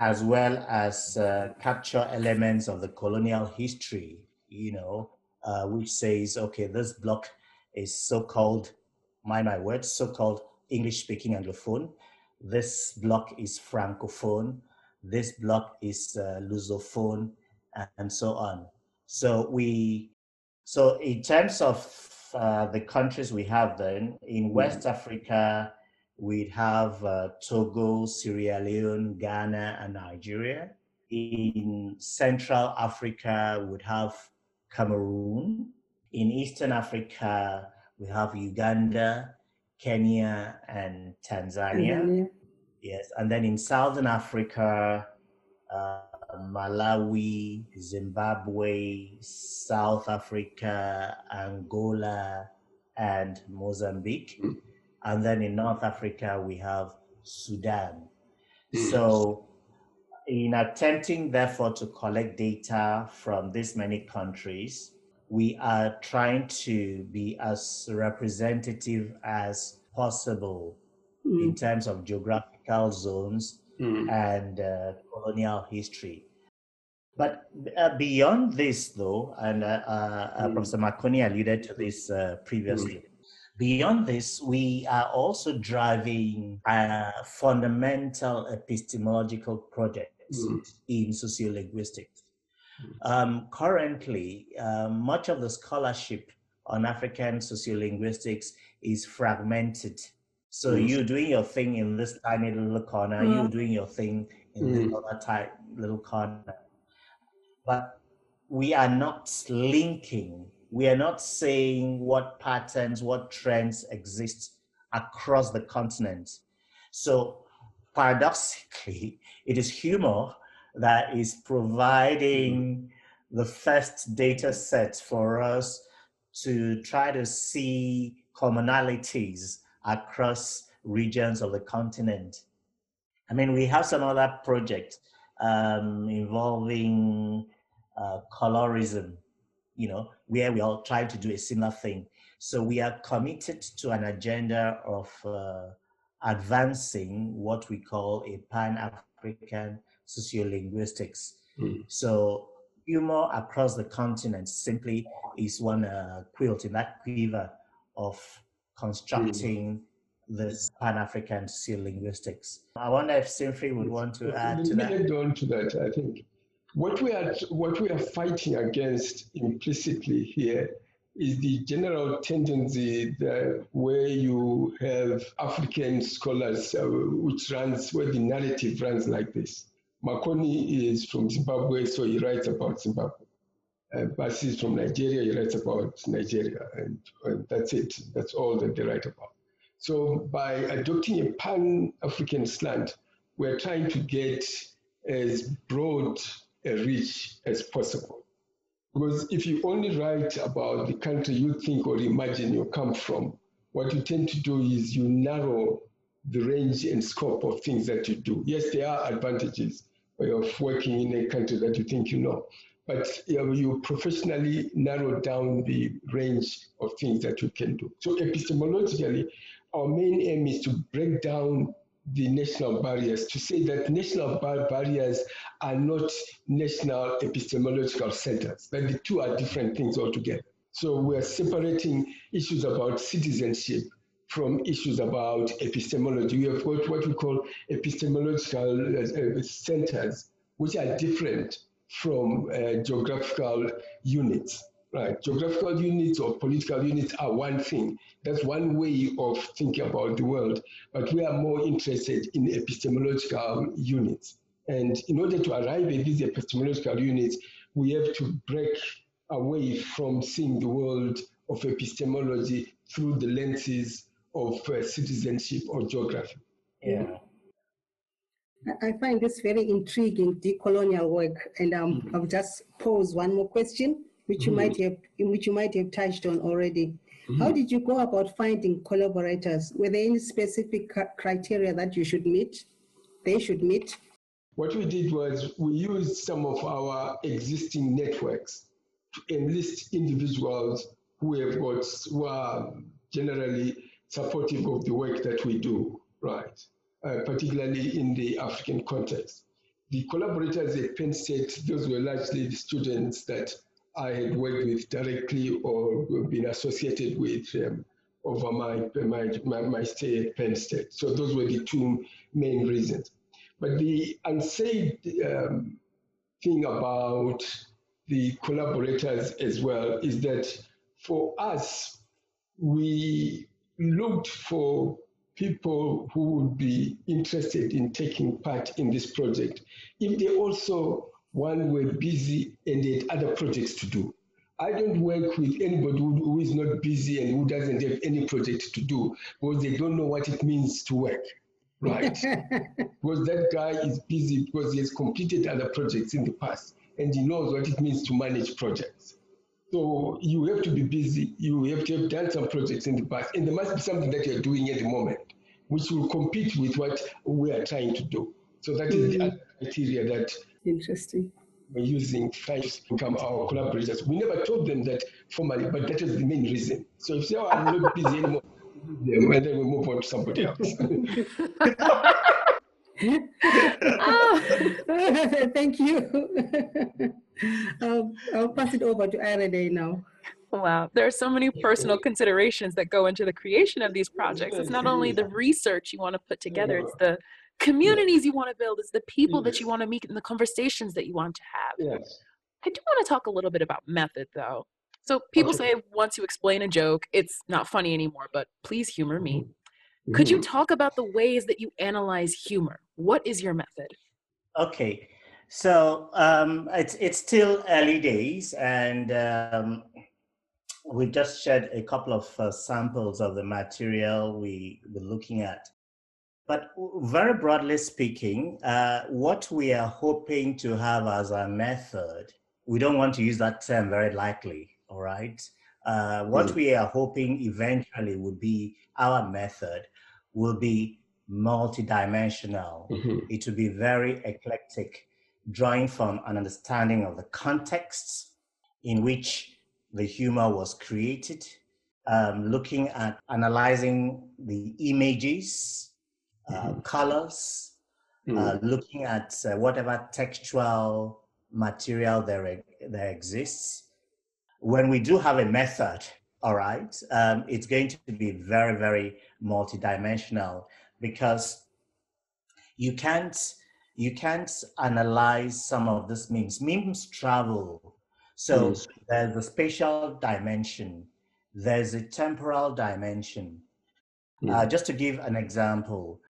as well as uh, capture elements of the colonial history, you know, uh, which says, okay, this block is so called, mind my words, so called English speaking Anglophone. This block is Francophone. This block is uh, Lusophone, and so on. So we, so in terms of uh, the countries we have then in West Africa, we'd have uh, Togo, Sierra Leone, Ghana, and Nigeria. In Central Africa, we'd have Cameroon. In Eastern Africa, we have Uganda, Kenya, and Tanzania. Tanzania. Yes, and then in Southern Africa, uh, Malawi, Zimbabwe, South Africa, Angola, and Mozambique. And then in North Africa, we have Sudan. So, in attempting, therefore, to collect data from this many countries, we are trying to be as representative as possible in terms of geographical zones Mm. and uh, colonial history. But uh, beyond this, though, and uh, uh, uh, Mm. Professor Makoni alluded to this uh, previously, beyond this, we are also driving uh, fundamental epistemological projects Mm. in sociolinguistics. Um, currently, uh, much of the scholarship on African sociolinguistics is fragmented. So Mm. you doing your thing in this tiny little corner, you're doing your thing in this Mm. other tight little corner. But we are not linking, we are not saying what patterns, what trends exist across the continent. So paradoxically, it is humor that is providing the first data set for us to try to see commonalities across regions of the continent. I mean, we have some other projects um, involving uh, colorism, you know, where we are trying to do a similar thing. So we are committed to an agenda of uh, advancing what we call a pan-African sociolinguistics. Mm. So humor across the continent simply is one uh, quilt in that quiver of constructing mm. this Pan-African sociolinguistics. I wonder if Sinfree would want to add to that. Add on to that, I think what we are what we are fighting against implicitly here is the general tendency that where you have African scholars, uh, which runs where the narrative runs like this. Makoni is from Zimbabwe, so he writes about Zimbabwe. Uh, Bassey is from Nigeria, he writes about Nigeria, and, and that's it. That's all that they write about. So by adopting a pan-African slant, we're trying to get as broad a reach as possible. Because if you only write about the country you think or imagine you come from, what you tend to do is you narrow the range and scope of things that you do. Yes, there are advantages of working in a country that you think you know, but you professionally narrow down the range of things that you can do. So epistemologically, our main aim is to break down the national barriers, to say that national bar barriers are not national epistemological centers, that the two are different things altogether. So we're separating issues about citizenship from issues about epistemology. We have got what we call epistemological uh, centers, which are different from uh, geographical units. Right, geographical units or political units are one thing. That's one way of thinking about the world. But we are more interested in epistemological units. And in order to arrive at these epistemological units, we have to break away from seeing the world of epistemology through the lenses of uh, citizenship or geography. Yeah. I find this very intriguing, decolonial work, and um, mm-hmm. I'll just pose one more question which you mm-hmm. might have which you might have touched on already. Mm-hmm. How did you go about finding collaborators? Were there any specific criteria that you should meet? They should meet. What we did was we used some of our existing networks to enlist individuals who have got who are generally supportive of the work that we do, right? Uh, particularly in the African context. The collaborators at Penn State, those were largely the students that I had worked with directly or been associated with um, over my, my, my, my, stay at Penn State. So those were the two main reasons. But the unsaid um, thing about the collaborators as well is that for us, we looked for people who would be interested in taking part in this project if they also one were busy and had other projects to do. I don't work with anybody who, who is not busy and who doesn't have any project to do because they don't know what it means to work, right? because that guy is busy because he has completed other projects in the past and he knows what it means to manage projects. So you have to be busy. You have to have done some projects in the past, and there must be something that you're doing at the moment, which will compete with what we are trying to do. So that is mm-hmm. the criteria that Interesting. We're using French to become our collaborators. We never told them that formally, but that is the main reason. So if they are not busy anymore, and then we move on to somebody else. Thank you. um, I'll pass it over to Irene now. Wow, there are so many personal considerations that go into the creation of these projects. It's not only the research you want to put together, it's the communities you want to build, it's the people yes. that you want to meet and the conversations that you want to have. Yes. I do want to talk a little bit about method though. So people okay. say once you explain a joke, it's not funny anymore, but please humor me. Mm-hmm. Could you mm-hmm. talk about the ways that you analyze humor? What is your method? Okay. So um, it's it's still early days, and um, we just shared a couple of uh, samples of the material we were looking at. But very broadly speaking, uh, what we are hoping to have as a method, we don't want to use that term very likely, all right? Uh, what mm. we are hoping eventually would be our method will be multidimensional. Mm-hmm. It will be very eclectic, drawing from an understanding of the contexts in which the humor was created, um, looking at analyzing the images, uh, colors, mm-hmm. uh, looking at uh, whatever textual material there, there exists. When we do have a method, all right, um, it's going to be very, very multidimensional because you can't you can't analyze some of these memes. Memes travel. So mm. there's a spatial dimension, there's a temporal dimension. Mm. Uh, just to give an example,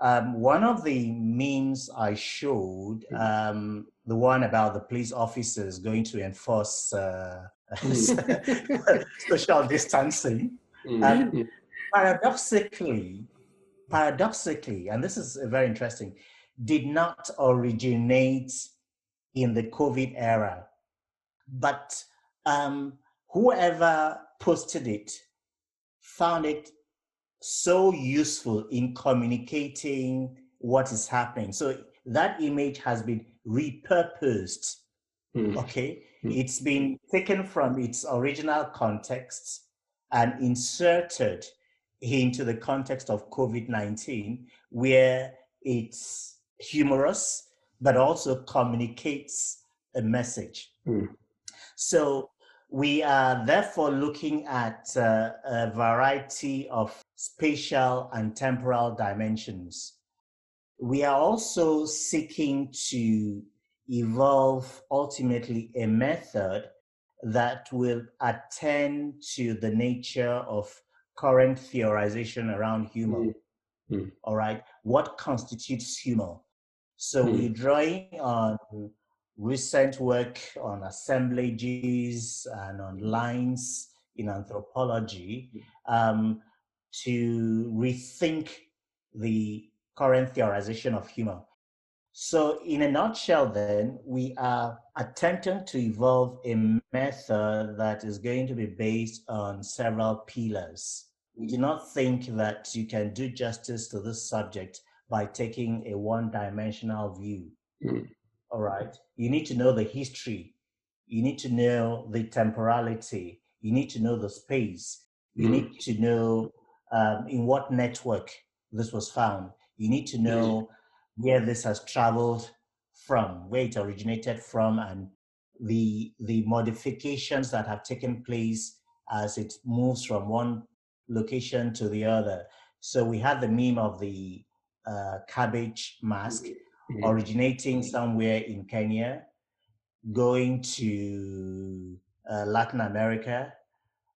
um, one of the memes I showed, mm. um, the one about the police officers going to enforce uh, mm. social distancing, mm. um, paradoxically, paradoxically, and this is very interesting, did not originate in the COVID era, but um, whoever posted it found it so useful in communicating what is happening. So that image has been repurposed. Mm. Okay. Mm. It's been taken from its original context and inserted into the context of COVID 19, where it's humorous, but also communicates a message. Mm. So we are therefore looking at uh, a variety of spatial and temporal dimensions. We are also seeking to evolve ultimately a method that will attend to the nature of current theorization around humor. Mm. All right, what constitutes humor? So mm. we're drawing on recent work on assemblages and on lines in anthropology um, to rethink the current theorization of humor. So, in a nutshell, then, we are attempting to evolve a method that is going to be based on several pillars. We do not think that you can do justice to this subject by taking a one dimensional view. Mm. All right. You need to know the history. You need to know the temporality. You need to know the space. You mm. need to know um, in what network this was found. You need to know where this has traveled from, where it originated from, and the the modifications that have taken place as it moves from one location to the other. So we had the meme of the uh, cabbage mask mm-hmm. originating somewhere in Kenya, going to uh, Latin America.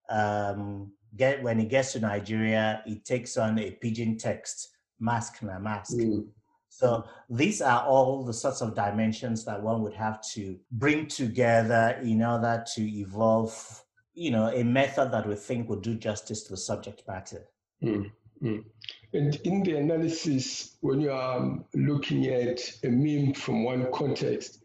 Um, get when it gets to Nigeria, it takes on a pidgin text, mask na mask. Mm. So these are all the sorts of dimensions that one would have to bring together in order to evolve, you know, a method that we think would do justice to the subject matter. Mm. Mm. And in the analysis, when you are looking at a meme from one context,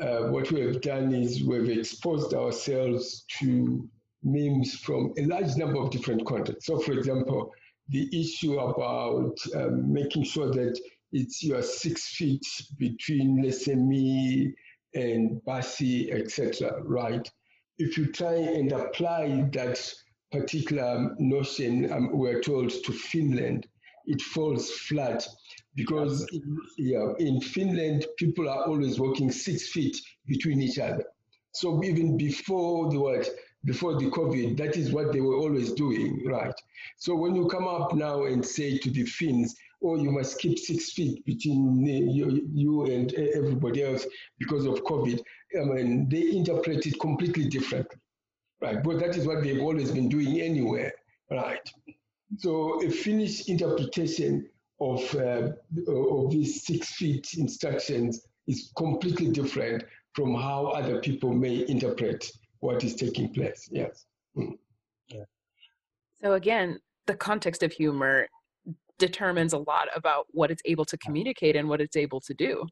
uh, what we have done is we've exposed ourselves to memes from a large number of different contexts. So, for example, the issue about um, making sure that it's your six feet between, let's say, me and Bassey, etc. Right? If you try and apply that particular notion, um, we're told to Finland, it falls flat because in, yeah, in Finland, people are always walking six feet between each other. So even before the what, before the COVID, that is what they were always doing, right? So when you come up now and say to the Finns, oh, you must keep six feet between you, you and everybody else because of COVID, I mean, they interpret it completely differently, right? But that is what they've always been doing anywhere, right? So a Finnish interpretation of, uh, of these six feet instructions is completely different from how other people may interpret what is taking place. Yes. Mm. Yeah. So again, the context of humor determines a lot about what it's able to communicate and what it's able to do.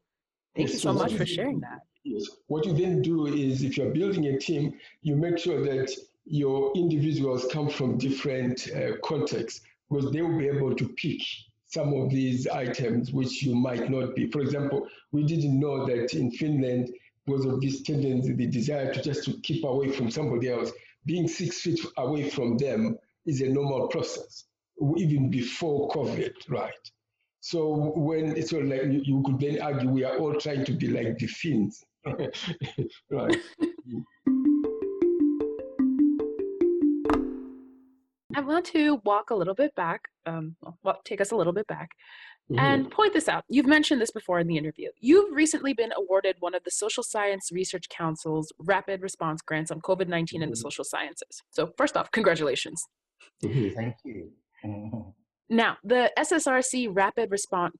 Thank yes, you so, so much for sharing that. Yes. What you then do is if you're building a team, you make sure that your individuals come from different uh, contexts because they will be able to pick some of these items which you might not be. For example, we didn't know that in Finland, because of this tendency, the desire to just to keep away from somebody else, being six feet away from them is a normal process, even before COVID, right? So when it's sort like you, you could then argue we are all trying to be like the Finns, right? I want to walk a little bit back, um, well, take us a little bit back, mm-hmm. and point this out. You've mentioned this before in the interview. You've recently been awarded one of the Social Science Research Council's rapid response grants on COVID 19 mm-hmm. in the social sciences. So, first off, congratulations. Mm-hmm. Thank you. Now, the SSRC Rapid Response,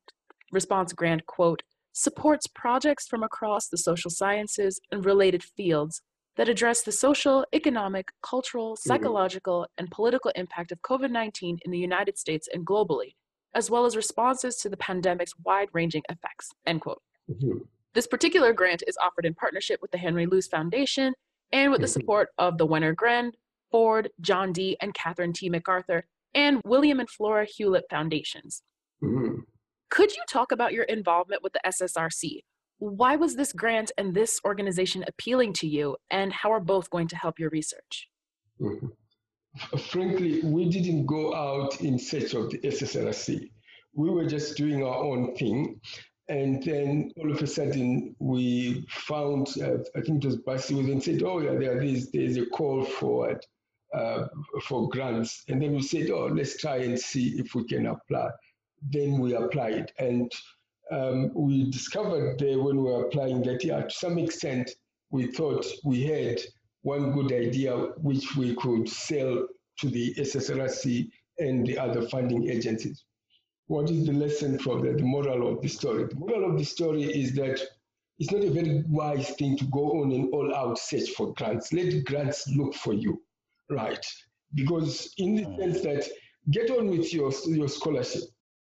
response Grant, quote, supports projects from across the social sciences and related fields that address the social, economic, cultural, mm-hmm. psychological, and political impact of COVID 19 in the United States and globally, as well as responses to the pandemic's wide ranging effects. End quote. Mm-hmm. This particular grant is offered in partnership with the Henry Luce Foundation and with the mm-hmm. support of the Wenner-Gren, Ford, John D., and Catherine T. MacArthur, and William and Flora Hewlett Foundations. Mm-hmm. Could you talk about your involvement with the SSRC? Why was this grant and this organization appealing to you, and how are both going to help your research? Mm-hmm. Frankly, we didn't go out in search of the SSRC. We were just doing our own thing. And then all of a sudden, we found, uh, I think it was Bassey and said, oh, yeah, there is, there's a call for, uh, for grants. And then we said, oh, let's try and see if we can apply. Then we applied. And um, we discovered there when we were applying that, yeah, to some extent, we thought we had one good idea which we could sell to the SSRC and the other funding agencies. What is the lesson from that? The moral of the story? The moral of the story is that it's not a very wise thing to go on an all out search for grants. Let grants look for you, right? Because, in the hmm. sense that get on with your, your scholarship,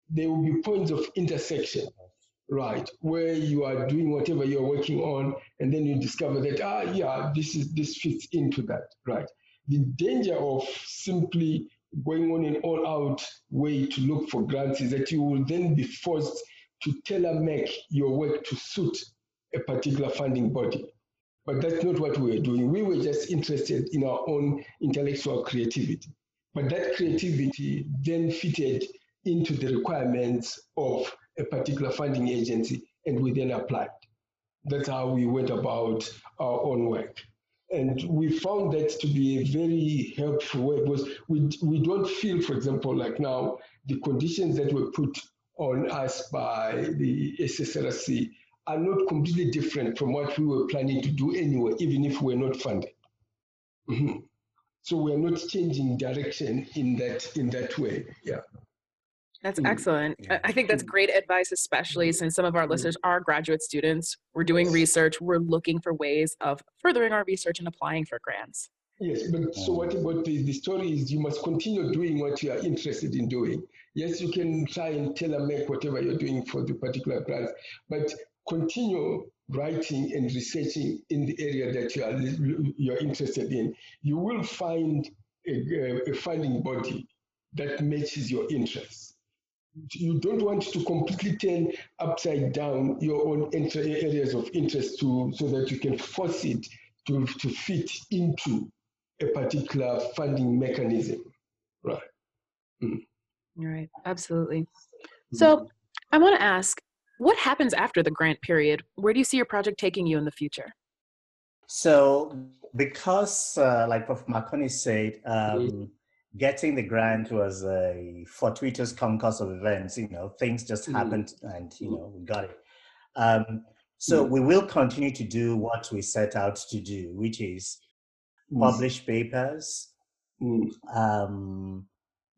there will be points of intersection hmm. Right where you are doing whatever you're working on and then you discover that ah yeah this is this fits into that right? The danger of simply going on an all out way to look for grants is that you will then be forced to tailor make your work to suit a particular funding body. But that's not what we were doing. We were just interested in our own intellectual creativity. But that creativity then fitted into the requirements of a particular funding agency, and we then applied. That's how we went about our own work. And we found that to be a very helpful way because we, we don't feel, for example, like now, the conditions that were put on us by the SSRC are not completely different from what we were planning to do anyway, even if we're not funded. Mm-hmm. So we're not changing direction in that in that way. Yeah. That's mm, excellent. Yeah. I think that's mm. great advice, especially since some of our mm. listeners are graduate students. We're doing research, we're looking for ways of furthering our research and applying for grants. Yes, but so what about the, the story is you must continue doing what you are interested in doing. Yes, you can try and tailor make whatever you're doing for the particular grant, but continue writing and researching in the area that you are you're interested in. You will find a, a funding body that matches your interests you don't want to completely turn upside down your own areas of interest to so that you can force it to, to fit into a particular funding mechanism. Right. Mm. right. Absolutely. Mm. so i want to ask what happens after the grant period? Where do you see your project taking you in the future? So because uh, like prof Makoni said um, mm getting the grant was a fortuitous concourse of events. You know, things just mm. happened, and you know, we got it. Um, so mm. we will continue to do what we set out to do, which is mm. publish papers, um,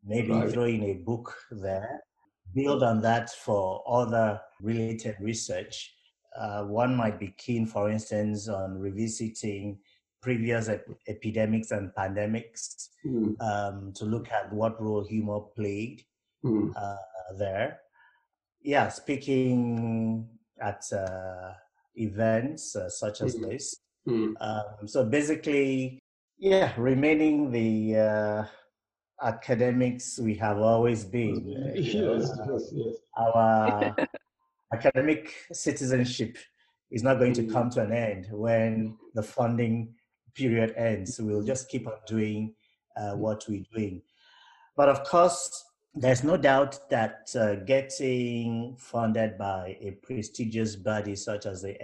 maybe right. throw in a book there, build on that for other related research. Uh, one might be keen, for instance, on revisiting previous ep- epidemics and pandemics mm. um, to look at what role humor played mm. uh, there. Yeah, speaking at uh, events uh, such as mm. this. Mm. Um, so basically, yeah, remaining the uh, academics we have always been. Yes, yes, yes. Our academic citizenship is not going to mm. come to an end when the funding period ends. We'll just keep on doing uh, mm. what we're doing. But of course, there's no doubt that uh, getting funded by a prestigious body such as the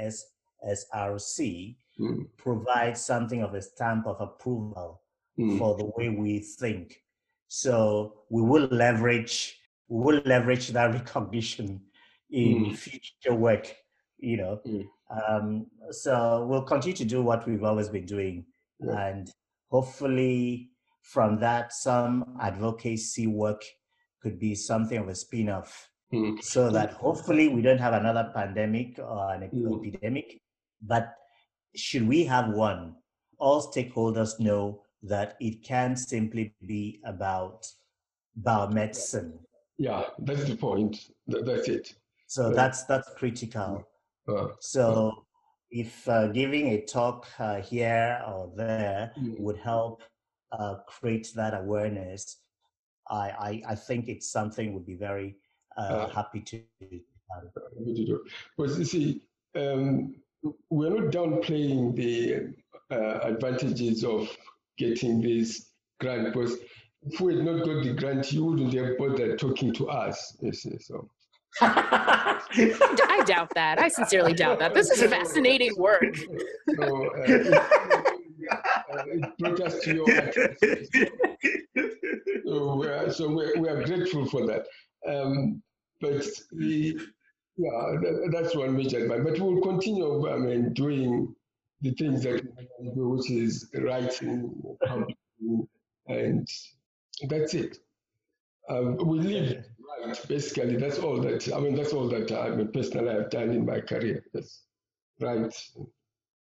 SSRC mm. provides something of a stamp of approval mm. for the way we think. So we will leverage we will leverage that recognition in mm. future work. You know, mm. Um, so we'll continue to do what we've always been doing, yeah. and hopefully from that some advocacy work could be something of a spin-off. Mm. so that hopefully we don't have another pandemic or an mm. epidemic but should we have one all stakeholders know that it can't simply be about biomedicine. Yeah that's the point. That's it. So that's that's critical uh, so uh, if uh, giving a talk uh, here or there mm. would help uh, create that awareness I, I, I think it's something would be very uh, happy to do. But you see, um, we're not downplaying the uh, advantages of getting this grant because if we had not got the grant, you wouldn't have bothered talking to us. You see, so. I doubt that. I sincerely doubt that. This is fascinating work. So, uh, uh, to your so we are, so we're, we are grateful for that. Um, but the, yeah, that, that's one major advice. But we'll continue, I mean, doing the things that we do, which is writing, and that's it. Um, we live basically. That's all that, I mean, that's all that I mean, personally I've done in my career. That's right.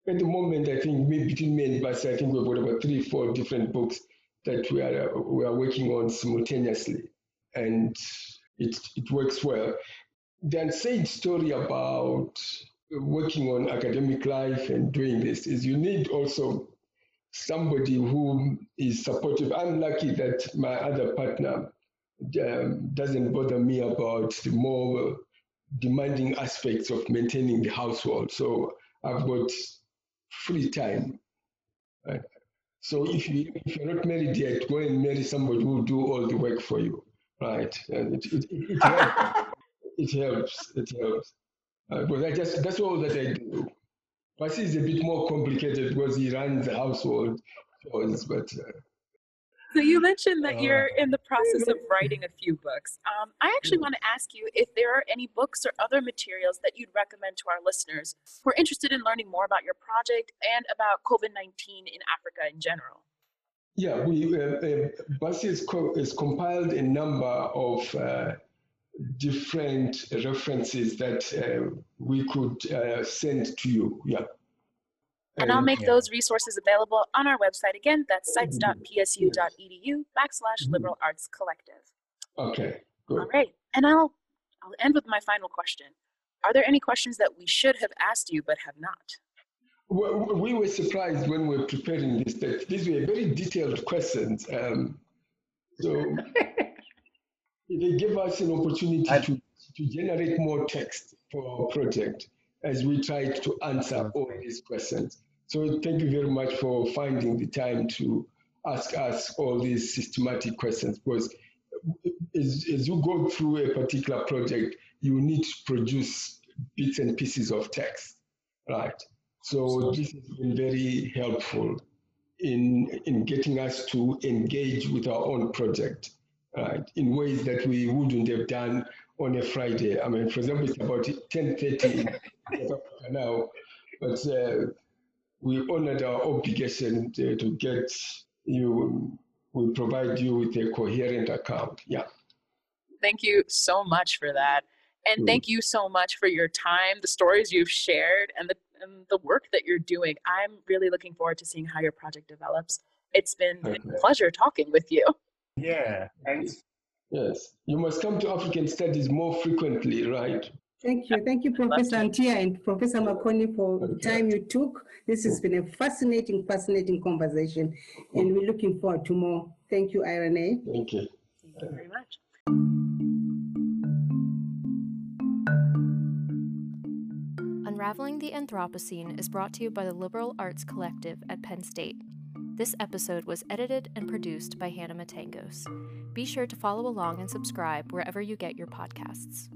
At the moment, I think me, between me and Bassey, I think we've got about three, four different books that we are, we are working on simultaneously, and it, it works well. The unsaid story about working on academic life and doing this is you need also somebody who is supportive. I'm lucky that my other partner doesn't bother me about the more demanding aspects of maintaining the household. So I've got free time. Right? So if you if you're not married yet, go and marry somebody who will do all the work for you, right? And it it, it, helps. it helps. It helps. Uh, but I just that's all that I do. But is a bit more complicated because he runs the household chores, but. Uh, so you mentioned that you're uh, in the process of writing a few books. Um, I actually want to ask you if there are any books or other materials that you'd recommend to our listeners who are interested in learning more about your project and about COVID-19 in Africa in general. Yeah, we uh, uh, Bassey has, co- compiled a number of uh, different references that uh, we could uh, send to you. Yeah. And I'll make those resources available on our website again. That's sites.psu.edu backslash liberal arts collective. Okay, good. All right. And I'll I'll end with my final question. Are there any questions that we should have asked you but have not? Well, we were surprised when we were preparing this that these were very detailed questions. Um, so they gave us an opportunity to, to generate more text for our project as we try to answer all these questions. So thank you very much for finding the time to ask us all these systematic questions because as, as you go through a particular project, you need to produce bits and pieces of text, right? So this has been very helpful in, in getting us to engage with our own project, right? In ways that we wouldn't have done on a Friday. I mean, for example, it's about 10.30 now, but uh, we honored our obligation to, to get you, we provide you with a coherent account. Yeah. Thank you so much for that. And mm. thank you so much for your time, the stories you've shared, and the, and the work that you're doing. I'm really looking forward to seeing how your project develops. It's been okay. a pleasure talking with you. Yeah, thanks. Yes, you must come to African studies more frequently, right? Thank you. Thank you, Professor Antia and Professor Makoni, for the time you took. This has been a fascinating, fascinating conversation, and we're looking forward to more. Thank you, Irene. Thank you. Thank you very much. Unraveling the Anthropocene is brought to you by the Liberal Arts Collective at Penn State. This episode was edited and produced by Hannah Matangos. Be sure to follow along and subscribe wherever you get your podcasts.